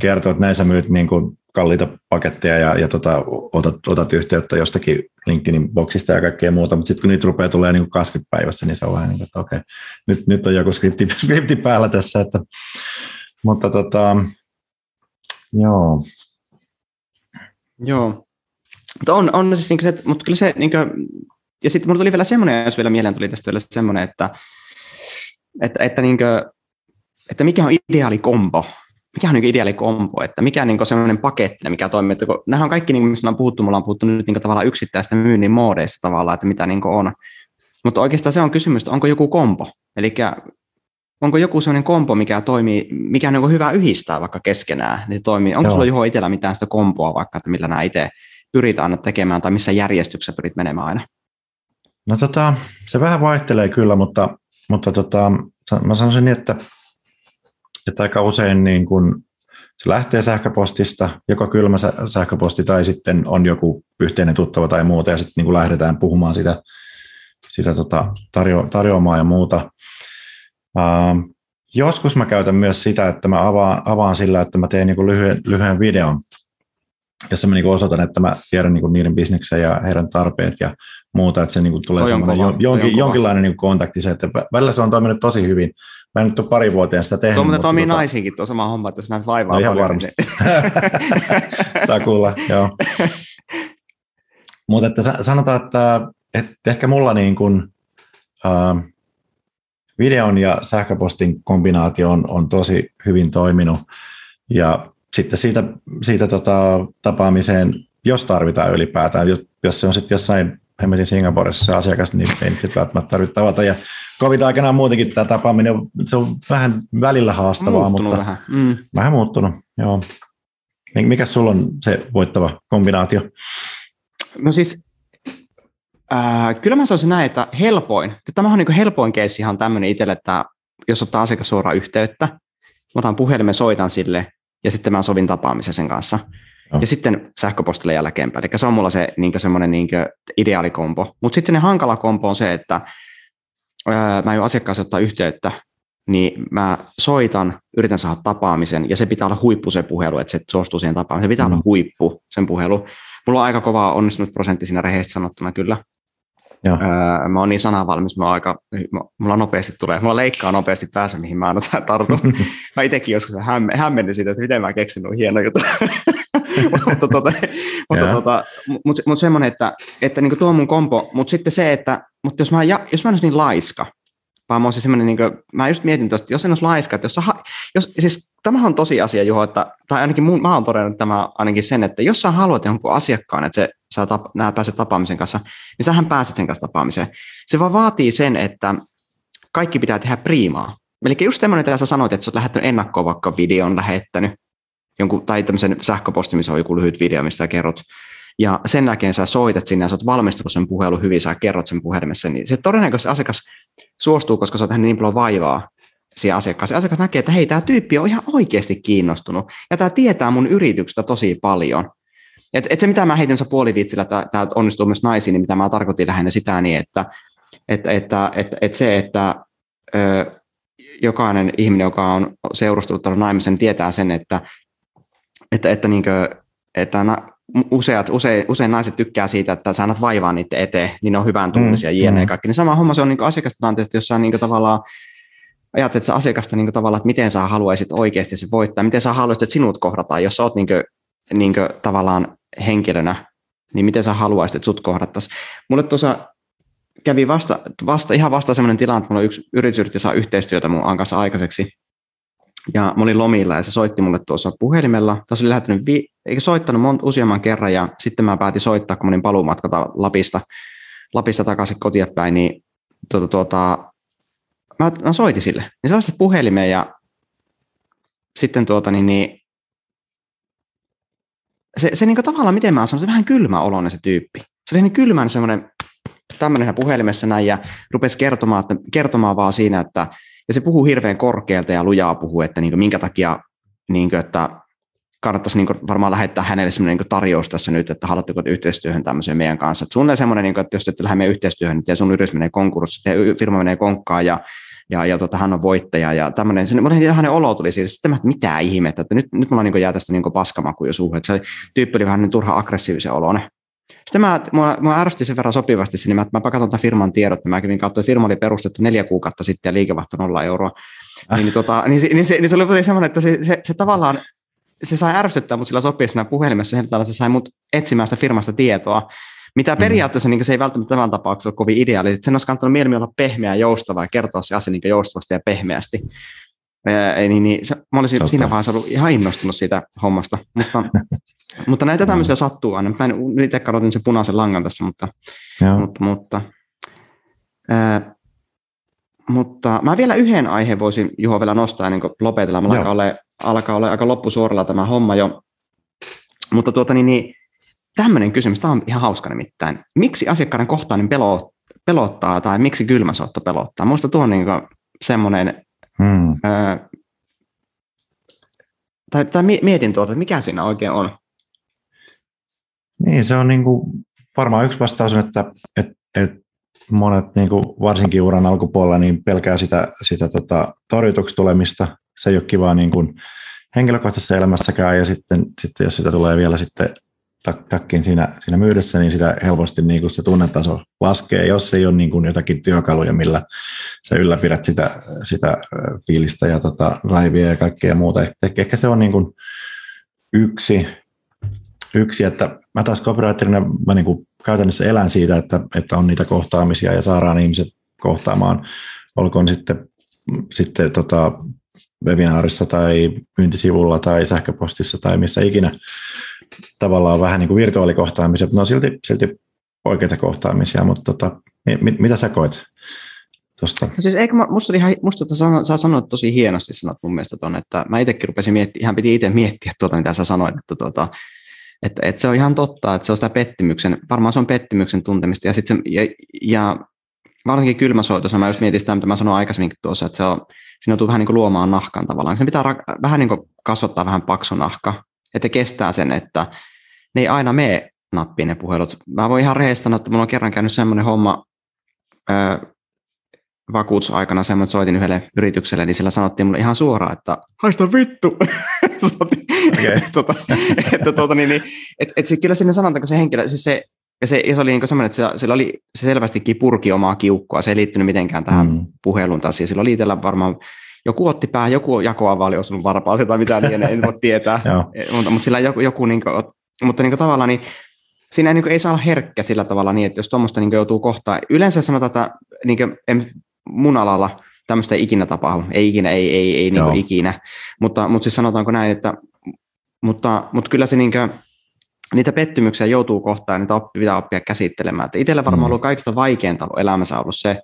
kertoo, että näissä myyt niin kuin kalliita paketteja ja, ja tota, otat, otat, yhteyttä jostakin LinkedInin boksista ja kaikkea muuta, mutta sitten kun niitä rupeaa tulee niin 20 päivässä, niin se on vähän niin kuin, että okei, nyt, nyt on joku skripti, skripti päällä tässä, että, mutta tota, joo. Joo, mutta on, on siis niin se, mutta kyllä se, niin kuin, ja sitten mulla tuli vielä semmoinen, jos vielä mieleen tuli tästä vielä semmoinen, että, että, että, niin kuin, että mikä on ideaali kombo mikä on niin ideaali kompo, että mikä on niin sellainen paketti, mikä toimii, että kun, nämä on kaikki, niin mistä on puhuttu, mulla on puhuttu nyt niin tavallaan yksittäistä myynnin moodeista tavallaan, että mitä niin on. Mutta oikeastaan se on kysymys, että onko joku kompo, eli onko joku sellainen kompo, mikä toimii, mikä on niin hyvä yhdistää vaikka keskenään, niin se toimii. Onko Joo. sulla Juho itsellä mitään sitä kompoa vaikka, että millä nämä itse pyrit aina tekemään, tai missä järjestyksessä pyrit menemään aina? No tota, se vähän vaihtelee kyllä, mutta, mutta tota, mä sanoisin niin, että että aika usein niin kun se lähtee sähköpostista, joko kylmä sähköposti tai sitten on joku yhteinen tuttava tai muuta, ja sitten niin lähdetään puhumaan sitä, sitä tota tarjo, tarjoamaa ja muuta. Uh, joskus mä käytän myös sitä, että mä avaan, avaan sillä, että mä teen niin lyhyen, lyhyen videon, jossa mä niin osoitan, että mä tiedän niin niiden bisneksen ja heidän tarpeet ja muuta, että se niin tulee semmoinen jonkin, jonkinlainen niin kontakti, se, että välillä se on toiminut tosi hyvin, Mä en nyt ole pari vuoteen sitä tehnyt. Tuo mutta toimii tota... naisiinkin tuo sama homma, että jos näet vaivaa. No ihan paljon, varmasti. Niin... kuulla, joo. mutta että sanotaan, että, että ehkä mulla niin kuin, uh, videon ja sähköpostin kombinaatio on, on tosi hyvin toiminut. Ja sitten siitä, siitä tota, tapaamiseen, jos tarvitaan ylipäätään, jos se on sitten jossain hemmetin Singaporessa se asiakas, niin ei nyt välttämättä tarvitse tavata. Ja covid-aikana muutenkin tämä tapaaminen, se on vähän välillä haastavaa, muuttunut mutta vähän. Mm. vähän muuttunut, joo. Mikä sulla on se voittava kombinaatio? No siis, äh, kyllä mä sanoisin näin, että helpoin, tämä on niin helpoin keissi ihan tämmöinen itselle, että jos ottaa asiakas suoraan yhteyttä, mä otan puhelimen, soitan sille, ja sitten mä sovin tapaamisen sen kanssa. No. Ja sitten sähköpostille jälkeenpäin. Eli se on mulla se niin semmoinen niin ideaalikompo. Mutta sitten se hankala kompo on se, että ää, mä en asiakkaaseen ottaa yhteyttä, niin mä soitan, yritän saada tapaamisen, ja se pitää olla huippu se puhelu, että se suostuu siihen tapaamiseen. Se pitää mm. olla huippu sen puhelu. Mulla on aika kova onnistunut prosentti siinä rehellisesti sanottuna kyllä. Joo. Öö, mä oon niin sanavalmis, mä aika, mulla nopeasti tulee, mulla leikkaa nopeasti päässä, mihin mä aina tartun. mä itsekin joskus hämmennyt siitä, että miten mä keksin nuo hieno juttu. mutta tota, mutta, tota, mut, mut semmoinen, että, että niin tuo mun kompo, mutta sitten se, että mutta jos mä, jos mä en olisi niin laiska, vaan mä olisin semmoinen, niin kuin, mä just mietin tuosta, jos en olisi laiska, että jos, jos siis tämähän on tosi asia, Juho, että, tai ainakin mun, mä oon todennut tämä ainakin sen, että jos sä haluat jonkun asiakkaan, että se, sä tap, nää pääset tapaamisen kanssa, niin sähän pääset sen kanssa tapaamiseen. Se vaan vaatii sen, että kaikki pitää tehdä priimaa. Eli just tämmöinen, että sä sanoit, että sä oot lähettänyt ennakkoon vaikka videon lähettänyt, jonkun, tai tämmöisen sähköposti, missä on joku lyhyt video, mistä kerrot, ja sen jälkeen sä soitat sinne ja sä oot valmistellut sen puhelun hyvin, sä kerrot sen puhelimessa, niin se todennäköisesti asiakas suostuu, koska sä oot niin paljon vaivaa siihen asiakkaaseen. Asiakas näkee, että hei, tämä tyyppi on ihan oikeasti kiinnostunut ja tämä tietää mun yrityksestä tosi paljon. Et, et se, mitä mä heitin puolivitsillä, tämä onnistuu myös naisiin, niin mitä mä tarkoitin lähinnä sitä, niin että, että, että, että, että se, että ö, jokainen ihminen, joka on seurustunut naimisen, tietää sen, että, että, että, niin kuin, että useat, usein, usein naiset tykkää siitä, että sä annat vaivaa niiden eteen, niin ne on hyvän tunnisia mm, jne. Mm. kaikki. Niin sama homma se on niin asiakastilanteessa, jossa niin tavallaan ajattelet sä asiakasta niin tavallaan, että miten sä haluaisit oikeasti se voittaa, miten sä haluaisit, että sinut kohdataan, jos sä oot niin kuin, niin kuin, tavallaan henkilönä, niin miten sä haluaisit, että sut kohdattaisiin. Mulle tuossa kävi vasta, vasta, ihan vasta sellainen tilanne, että mulla yksi yritys yritti saa yhteistyötä mun kanssa aikaiseksi, ja mä olin lomilla ja se soitti mulle tuossa puhelimella. Tässä oli lähettänyt, vi- eikä soittanut monta useamman kerran ja sitten mä päätin soittaa, kun mä olin paluumatkata Lapista, Lapista takaisin kotia päin, niin tuota, tuota, mä, mä soitin sille. Niin se vastasi puhelimeen ja sitten tuota, niin, niin se, se niin tavallaan, miten mä sanon, se vähän kylmä oloinen se tyyppi. Se oli niin kylmän semmoinen tämmöinen puhelimessa näin ja rupesi kertomaan, että, kertomaan vaan siinä, että ja se puhuu hirveän korkealta ja lujaa puhuu, että niin kuin, minkä takia niin kuin, että kannattaisi niin kuin, varmaan lähettää hänelle sellainen niin tarjous tässä nyt, että haluatteko yhteistyöhön tämmöiseen meidän kanssa. Että sulle semmoinen, niin kuin, että jos ette lähde yhteistyöhön, niin sun yritys menee konkurssi, firma menee konkkaan ja ja, ja tota, hän on voittaja ja tämmöinen, se, hänen olo tuli siitä, sitten että mitä ihmettä, että nyt, nyt mulla niin jää tästä niin paskamaku jo suuhun, että se tyyppi oli vähän niin turha aggressiivisen oloinen. Sitten mä, mua, mua ärsytti sen verran sopivasti sinne, että mä katson tämän firman tiedot, niin mä kävin kautta, että firma oli perustettu neljä kuukautta sitten ja liikevaihto nolla euroa. Äh. Niin, tota, niin, niin, se, niin se oli semmoinen, että se, se, se tavallaan se sai ärsyttää mut sillä sopii siinä puhelimessa, että se sai mut etsimään sitä firmasta tietoa, mitä mm. periaatteessa niin se ei välttämättä tämän tapauksessa ole kovin ideaali. Sen olisi kannattanut mieluummin olla pehmeä ja joustava ja kertoa se asia niin joustavasti ja pehmeästi. Ää, niin, niin, se, mä olisin Totta. siinä vaiheessa ollut ihan innostunut siitä hommasta. Mutta, mutta näitä tämmöisiä sattuu aina. Mä en itse kadotin sen punaisen langan tässä, mutta, mutta, mutta, ää, mutta mä vielä yhden aiheen voisin Juho vielä nostaa ennen kuin lopetella. Mä alkaa olla, alkaa olla aika loppusuoralla tämä homma jo. Mutta tuota, niin, niin, tämmöinen kysymys, tämä on ihan hauska nimittäin. Miksi asiakkaiden kohtainen pelottaa tai miksi kylmäsotto pelottaa? Muista tuo on niin semmoinen Hmm. Ää, tai, tai mietin tuota, että mikä siinä oikein on. Niin, se on niin kuin, varmaan yksi vastaus että, että, että monet niin kuin varsinkin uran alkupuolella niin pelkää sitä, sitä tota, torjutuksi tulemista. Se ei ole kiva niin kuin henkilökohtaisessa elämässäkään ja sitten, sitten jos sitä tulee vielä sitten takkiin siinä, siinä myydessä, niin sitä helposti niin kuin se tunnetaso laskee, jos ei ole niin kuin jotakin työkaluja, millä sä ylläpidät sitä, sitä fiilistä ja tota, raivia ja kaikkea muuta. Ehkä, ehkä se on niin kuin yksi, yksi, että mä taas copywriterina mä niin kuin käytännössä elän siitä, että, että on niitä kohtaamisia ja saadaan ihmiset kohtaamaan, olkoon sitten, sitten tota, webinaarissa tai myyntisivulla tai sähköpostissa tai missä ikinä. Tavallaan vähän niin kuin virtuaalikohtaamisia, no silti, silti oikeita kohtaamisia, mutta tota, mit, mitä sä koet tuosta? No siis eikö, musta, ihan, musta tota sano, sä sanoit tosi hienosti sanot mun mielestä ton, että mä itsekin rupesin miettimään, ihan piti itse miettiä tuota, mitä sä sanoit, että, tuota, että, että se on ihan totta, että se on sitä pettymyksen, varmaan se on pettymyksen tuntemista, ja, sit se, ja, ja varsinkin kylmäsoitossa, mä just mietin sitä, mitä mä sanoin aikaisemminkin tuossa, että se on, siinä joutuu vähän niin kuin luomaan nahkan tavallaan. Se pitää ra- vähän niin kuin kasvattaa vähän paksu nahka, että kestää sen, että ne ei aina mene nappiin ne puhelut. Mä voin ihan rehellisesti sanoa, että mulla on kerran käynyt semmoinen homma, vakuutusaikana semmoinen, että soitin yhdelle yritykselle, niin sillä sanottiin mulle ihan suoraan, että haista vittu. okay. tota, että, tota, niin, niin, et, et se, kyllä sinne sanotaan, kun se henkilö, siis se, ja se, ja se oli niin semmoinen, että se, sillä oli, se selvästikin purki omaa kiukkoa, se ei liittynyt mitenkään tähän mm. puheluun taas, ja sillä oli itsellä varmaan joku otti päähän, joku jakoava oli osunut varpaalta tai mitään, niin en voi tietää, mutta, mutta sillä joku, joku niin kuin, mutta niin kuin tavallaan niin, siinä ei, niin kuin, ei saa olla herkkä sillä tavalla niin, että jos tuommoista niin joutuu kohtaan, yleensä sanotaan, että niin kuin, en, mun alalla tämmöistä ei ikinä tapahdu, ei ikinä, ei, ei, ei niin ikinä, mutta, mutta siis sanotaanko näin, että mutta, mutta kyllä se niin kuin, niitä pettymyksiä joutuu kohtaan, niitä oppi, pitää oppia käsittelemään. Että itsellä varmaan mm. ollut kaikista vaikeinta elämässä ollut se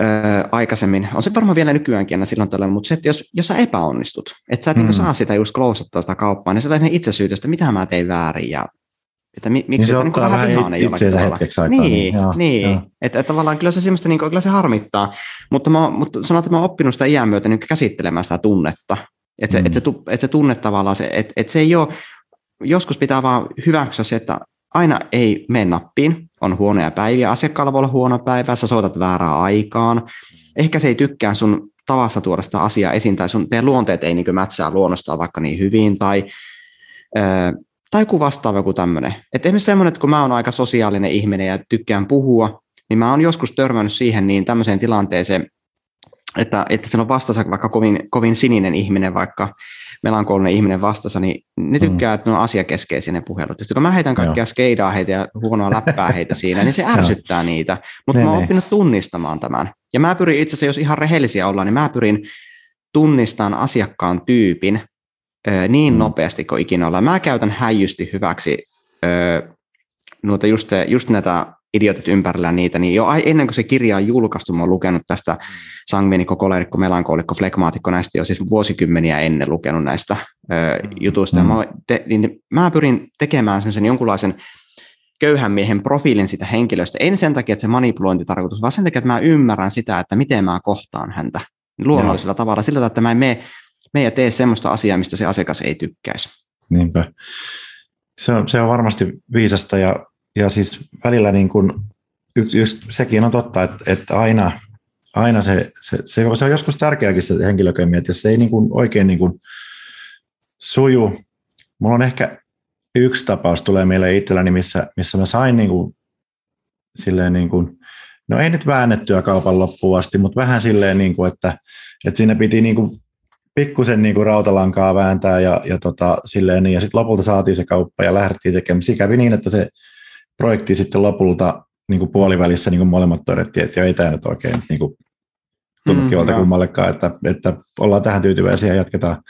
öö, aikaisemmin, on se varmaan vielä nykyäänkin aina silloin tällöin, mutta se, että jos, jos sä epäonnistut, että sä et mm. niin saa sitä just klousattua sitä kauppaa, niin se on itse syytä, että mitä mä tein väärin ja että mi, miksi niin se ottaa vähän itseensä hetkeksi aikaa. Niin, niin, joo, niin. Joo. Että, että tavallaan kyllä se semmoista, niin kuin, kyllä se harmittaa, mutta, mä, mutta sanotaan, että mä oon oppinut sitä iän myötä niin käsittelemään sitä tunnetta, että se, mm. että se, että se tunne tavallaan, se, että, että se ei ole, joskus pitää vaan hyväksyä se, että aina ei mene nappiin, on huonoja päiviä, asiakkaalla voi olla huono päivä, sä soitat väärään aikaan, ehkä se ei tykkää sun tavassa tuoda sitä asiaa esiin, tai sun, teidän luonteet ei niin mätsää luonnostaan vaikka niin hyvin, tai, tai joku vastaava joku tämmöinen. Että esimerkiksi semmoinen, että kun mä oon aika sosiaalinen ihminen ja tykkään puhua, niin mä oon joskus törmännyt siihen niin tämmöiseen tilanteeseen, että, että se on vastassa vaikka kovin, kovin sininen ihminen, vaikka melankolinen ihminen vastassa, niin ne tykkää, mm. että ne on asiakeskeisiä ne puhelut. Sitten kun mä heitän kaikkia Joo. skeidaa heitä ja huonoa läppää heitä siinä, niin se ärsyttää niitä. Mutta mä oon oppinut tunnistamaan tämän. Ja mä pyrin itse asiassa, jos ihan rehellisiä ollaan, niin mä pyrin tunnistamaan asiakkaan tyypin niin mm. nopeasti kuin ikinä ollaan. Mä käytän häijysti hyväksi noita just, just näitä idiotit ympärillä niitä, niin jo ennen kuin se kirja on julkaistu, mä oon lukenut tästä sangvinikko, kolerikko, melankolikko, flegmaatikko, näistä jo siis vuosikymmeniä ennen lukenut näistä ö, jutuista. Mm. Ja mä, te, niin mä pyrin tekemään sen jonkunlaisen köyhän miehen profiilin sitä henkilöstä, en sen takia, että se manipulointitarkoitus, vaan sen takia, että mä ymmärrän sitä, että miten mä kohtaan häntä luonnollisella Joo. tavalla, sillä tavalla, että mä en mene, mene ja tee semmoista asiaa, mistä se asiakas ei tykkäisi. Niinpä. Se on, se on varmasti viisasta ja ja siis välillä niin kuin, just, sekin on totta, että, että aina, aina se, se, se, se, on joskus tärkeäkin se henkilököimi, että jos se ei niin kuin oikein niin kuin suju. Mulla on ehkä yksi tapaus tulee meille itselläni, missä, missä mä sain niin kuin, silleen niin kuin, no ei nyt väännettyä kaupan loppuun asti, mutta vähän silleen, niin kuin, että, että siinä piti niin kuin pikkusen niin kuin rautalankaa vääntää ja, ja, tota, silleen, niin, ja sitten lopulta saatiin se kauppa ja lähdettiin tekemään. Se kävi niin, että se projekti sitten lopulta niin kuin puolivälissä niin kuin molemmat todettiin, että ei tämä nyt oikein niin kuin, tunnu mm, kivalta kummallekaan, että, että ollaan tähän tyytyväisiä ja jatketaan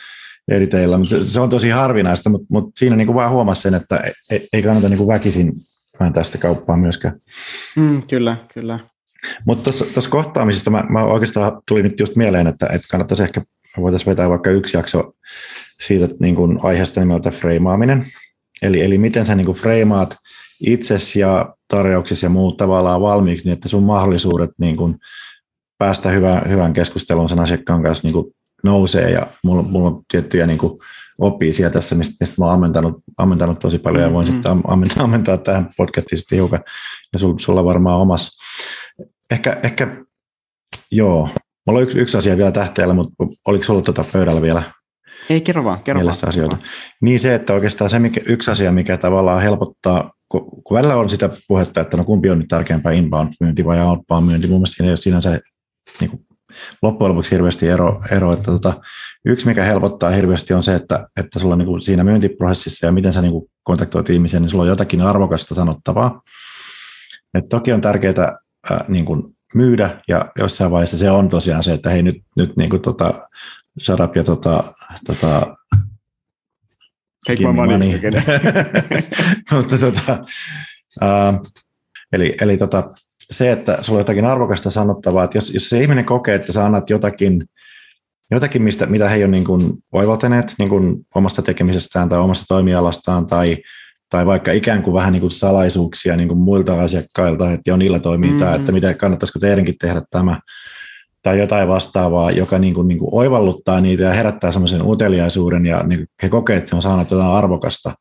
eri teillä. Se, se on tosi harvinaista, mutta, mutta siinä niin kuin vaan huomasi sen, että ei, ei kannata niin kuin väkisin vääntää sitä kauppaa myöskään. Mm, kyllä, kyllä. Mutta tuossa kohtaamisesta mä, mä oikeastaan tuli nyt just mieleen, että, että kannattaisi ehkä, voitaisiin vetää vaikka yksi jakso siitä niin kuin aiheesta nimeltä freimaaminen. Eli, eli miten sä niin kuin freimaat itsesi ja tarjouksesi ja muut tavallaan valmiiksi, niin että sun mahdollisuudet niin kuin päästä hyvään, hyvään keskusteluun sen asiakkaan kanssa niin kuin nousee ja mulla, mulla on tiettyjä niin kuin oppisia tässä, mistä, mistä mä oon ammentanut, ammentanut tosi paljon ja voin mm-hmm. sitten ammentaa, ammentaa tähän podcastiin sitten hiukan ja sul, sulla varmaan omassa. Ehkä, ehkä joo, mulla on yksi, yksi asia vielä tähteellä, mutta oliko sulla tuota pöydällä vielä ei, kerro vaan, kerro vaan. asioita. Niin se, että oikeastaan se mikä, yksi asia, mikä tavallaan helpottaa kun, kun välillä on sitä puhetta, että no kumpi on nyt tärkeämpää, inbound-myynti vai outbound-myynti, mun mielestä ei sinänsä niin kuin, loppujen lopuksi hirveästi ero, ero että tota, yksi mikä helpottaa hirveästi on se, että, että sulla niin kuin siinä myyntiprosessissa ja miten sä niin kuin kontaktoit ihmisen, niin sulla on jotakin arvokasta sanottavaa. Et toki on tärkeää äh, niin kuin myydä ja jossain vaiheessa se on tosiaan se, että hei nyt, nyt niin kuin tota, shut up ja tota, tota, Take my money. money. Mutta tota, uh, eli, eli tota, se, että sulla on jotakin arvokasta sanottavaa, että jos, jos se ihminen kokee, että sä annat jotakin, jotakin mistä, mitä he ei ole niin kuin oivaltaneet niin kuin omasta tekemisestään tai omasta toimialastaan tai, tai vaikka ikään kuin vähän niin kuin salaisuuksia niin kuin muilta asiakkailta, että jo niillä toimii mm-hmm. tämä, että mitä kannattaisiko teidänkin tehdä tämä, tai jotain vastaavaa, joka niin kuin, niin kuin oivalluttaa niitä ja herättää semmoisen uteliaisuuden ja niin he kokee, että se on saanut jotain arvokasta,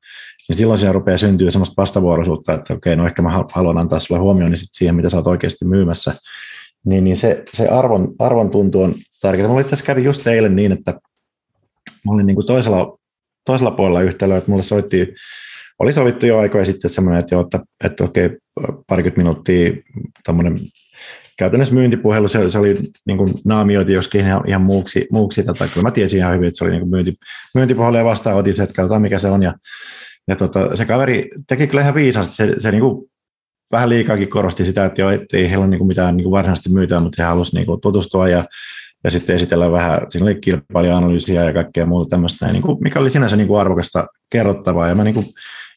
niin silloin siinä rupeaa syntyä semmoista vastavuoroisuutta, että okei, no ehkä mä haluan antaa sulle huomioon niin siihen, mitä sä oot oikeasti myymässä. niin, niin se, se arvon, arvon tuntu on tärkeää. Mulla itse asiassa kävi just eilen niin, että mä olin niin kuin toisella, toisella puolella yhtälöä, että mulle soitti, oli sovittu jo aikoja sitten semmoinen, että, että, että okei, parikymmentä minuuttia tuommoinen käytännössä myyntipuhelu, se, se oli niin kuin naamioiti joskin ihan, ihan muuksi, muuksi tätä. Kyllä mä tiesin ihan hyvin, että se oli niin kuin myynti, myyntipuhelu ja vastaanotin se, että katsotaan mikä se on. Ja, ja tota, se kaveri teki kyllä ihan viisaasti. Se, se niin kuin vähän liikaakin korosti sitä, että, jo, että ei heillä ole niin kuin mitään niin kuin varsinaisesti myytyä, mutta he halusivat niin kuin tutustua ja, ja sitten esitellä vähän, siinä oli kilpailija-analyysiä ja kaikkea muuta tämmöistä, niin kuin, mikä oli sinänsä niin kuin arvokasta kerrottavaa. Ja mä niin kuin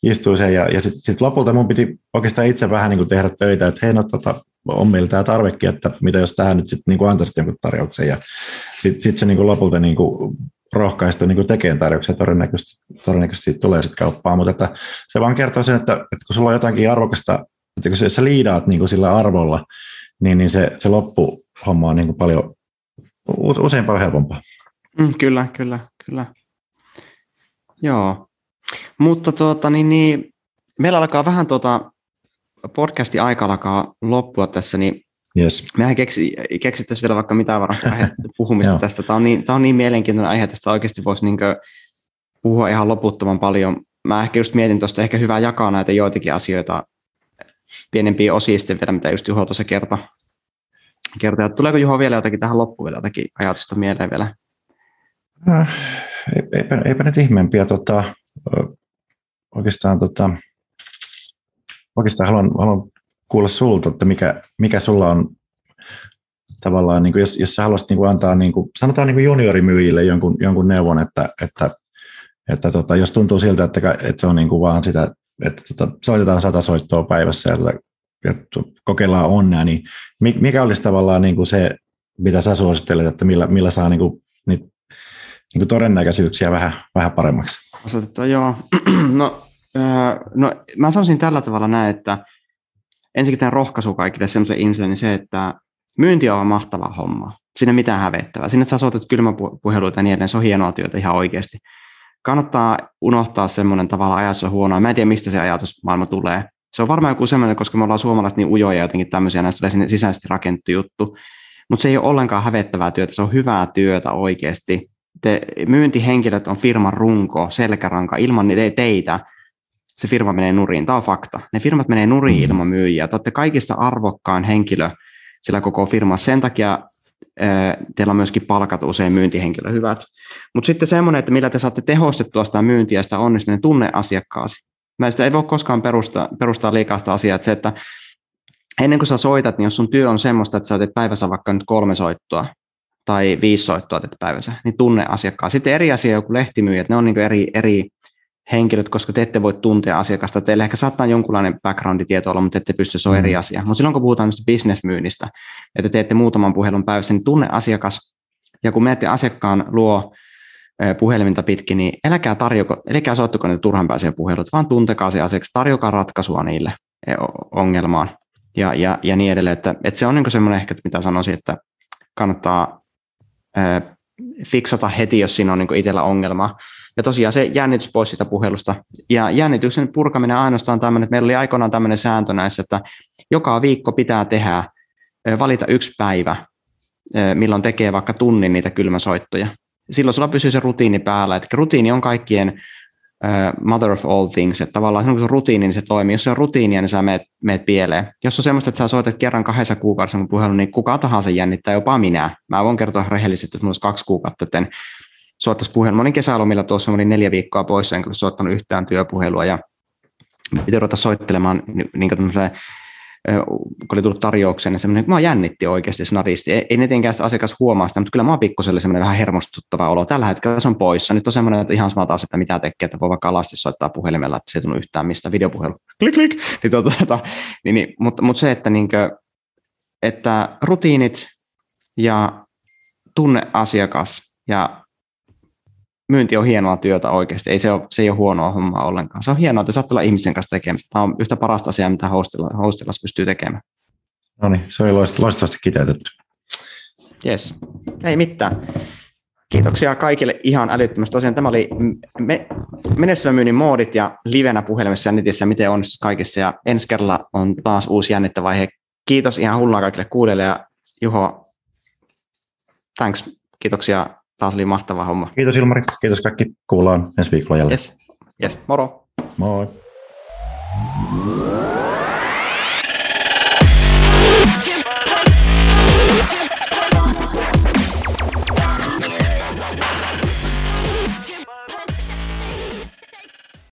istuin sen ja, ja sitten sit lopulta mun piti oikeastaan itse vähän niin kuin tehdä töitä, että hei no tota, on meillä tämä tarvekin, että mitä jos tähän nyt sitten niin antaisi jonkun tarjouksen ja sitten sit se niin kuin lopulta niin kuin rohkaista niin kuin tekemään tarjouksia, todennäköisesti, todennäköisesti tulee sitten kauppaa, mutta että se vaan kertoo sen, että, että kun sulla on jotakin arvokasta, että kun sä liidaat niin kuin sillä arvolla, niin, niin se, se loppuhomma on niin kuin paljon, usein paljon helpompaa. Mm, kyllä, kyllä, kyllä. Joo, mutta tuota, niin, niin, meillä alkaa vähän tuota, podcastin aika alkaa loppua tässä, niin Yes. Mehän keksi, keksittäisiin vielä vaikka mitä varmasti puhumista tästä. Tämä on, niin, tämä on niin mielenkiintoinen aihe, tästä oikeasti voisi niin puhua ihan loputtoman paljon. Mä ehkä just mietin tuosta, ehkä hyvä jakaa näitä joitakin asioita pienempiä osia sitten vielä, mitä just Juho tuossa kertoi. kertoi. Tuleeko Juho vielä jotakin tähän loppuun vielä jotakin ajatusta mieleen vielä? Äh, eipä, eipä nyt ihmeempiä. Tota, oikeastaan, tota, oikeastaan haluan, haluan kuulla sulta, että mikä, mikä sulla on tavallaan, niin kuin jos, jos sä haluaisit niin kuin antaa, niin kuin, sanotaan niin kuin juniorimyyjille jonkun, jonkun neuvon, että, että, että tota, jos tuntuu siltä, että, että se on niin kuin vaan sitä, että tota, soitetaan sata soittoa päivässä ja, ja kokeillaan onnea, niin mikä olisi tavallaan niin kuin se, mitä sä suosittelet, että millä, millä saa niin kuin, niitä, niin kuin todennäköisyyksiä vähän, vähän paremmaksi? Osoitetta, joo. no, no, mä sanoisin tällä tavalla näin, että ensinnäkin tämän rohkaisu kaikille semmoiselle ihmiselle, niin se, että myynti on mahtava homma. Sinne mitään hävettävää. Sinne sä soitat kylmäpuheluita ja niin edelleen, se on hienoa työtä ihan oikeasti. Kannattaa unohtaa semmoinen tavalla ajatus on huonoa. Mä en tiedä, mistä se ajatusmaailma tulee. Se on varmaan joku semmoinen, koska me ollaan suomalaiset niin ujoja jotenkin tämmöisiä, näistä tulee sinne sisäisesti rakennettu juttu. Mutta se ei ole ollenkaan hävettävää työtä, se on hyvää työtä oikeasti. Te, myyntihenkilöt on firman runko, selkäranka, ilman teitä se firma menee nurin. Tämä on fakta. Ne firmat menee nurin mm. ilman myyjiä. Te olette kaikista arvokkaan henkilö sillä koko firma. Sen takia teillä on myöskin palkat usein myyntihenkilö hyvät. Mutta sitten semmoinen, että millä te saatte tehostettua sitä myyntiä ja sitä onnistuneen tunne asiakkaasi. Mä sitä ei voi koskaan perustaa, perustaa liikaa sitä asiaa, että se, että ennen kuin sä soitat, niin jos sun työ on semmoista, että sä teet päivässä vaikka nyt kolme soittoa tai viisi soittoa teet päivässä, niin tunne asiakkaa. Sitten eri asia joku lehtimyyjä, että ne on niin eri, eri henkilöt, koska te ette voi tuntea asiakasta. Teillä ehkä saattaa jonkunlainen background-tieto olla, mutta ette pysty, se on eri mm. asia. Mutta silloin kun puhutaan bisnesmyynnistä, että teette muutaman puhelun päivässä, niin tunne asiakas, ja kun menette asiakkaan luo puheliminta pitkin, niin älkää, tarjoko, älkää soittuko niitä turhanpäisiä puhelut, vaan tuntekaa se asiakas, tarjokaa ratkaisua niille e, ongelmaan ja, ja, ja niin edelleen. Että, että se on niin semmoinen ehkä, mitä sanoisin, että kannattaa fiksata heti, jos siinä on niin itsellä ongelma. Ja tosiaan se jännitys pois siitä puhelusta. Ja jännityksen purkaminen ainoastaan tämmöinen, että meillä oli aikoinaan tämmöinen sääntö näissä, että joka viikko pitää tehdä, valita yksi päivä, milloin tekee vaikka tunnin niitä kylmäsoittoja. Silloin sulla pysyy se rutiini päällä. Että rutiini on kaikkien mother of all things, että tavallaan kun se on rutiini, niin se toimii. Jos se on rutiinia, niin sä meet, meet pieleen. Jos on semmoista, että sä soitat kerran kahdessa kuukaudessa kun puhelu, niin kuka tahansa jännittää, jopa minä. Mä voin kertoa rehellisesti, että mulla olisi kaksi kuukautta, että soittaisi puhelua. Mä olin kesälomilla tuossa, olin neljä viikkoa poissa, enkä soittanut yhtään työpuhelua ja piti ruveta soittelemaan niin, niin kun oli tullut tarjoukseen, niin semmoinen, mä jännitti oikeasti snaristi. Ei, netenkään sitä asiakas huomaa sitä, mutta kyllä mä oon pikkuselle semmoinen vähän hermostuttava olo. Tällä hetkellä se on poissa. Nyt on semmoinen, että ihan sama taas, että mitä tekee, että voi vaikka alasti soittaa puhelimella, että se ei tunnu yhtään mistä videopuhelu. Klik, klik. Niin, tuota, tuota, niin, niin, mutta, mutta se, että, niin kuin, että rutiinit ja tunne asiakas ja myynti on hienoa työtä oikeasti. Ei se, ole, se ei ole huonoa hommaa ollenkaan. Se on hienoa, että saat olla ihmisen kanssa tekemistä. Tämä on yhtä parasta asiaa, mitä hostilla, hostillassa pystyy tekemään. No niin, se oli loistavasti kiteytetty. Yes, ei mitään. Kiitoksia kaikille ihan älyttömästi. Tosiaan tämä oli me, menestyvän myynnin moodit ja livenä puhelimessa ja netissä, miten on kaikissa. Ja ensi kerralla on taas uusi jännittävä vaihe. Kiitos ihan hulluna kaikille kuulijoille ja Juho, thanks, kiitoksia, taas oli mahtava homma. Kiitos Ilmari, kiitos kaikki, kuullaan ensi viikolla jälleen. Yes, yes. moro. Moi.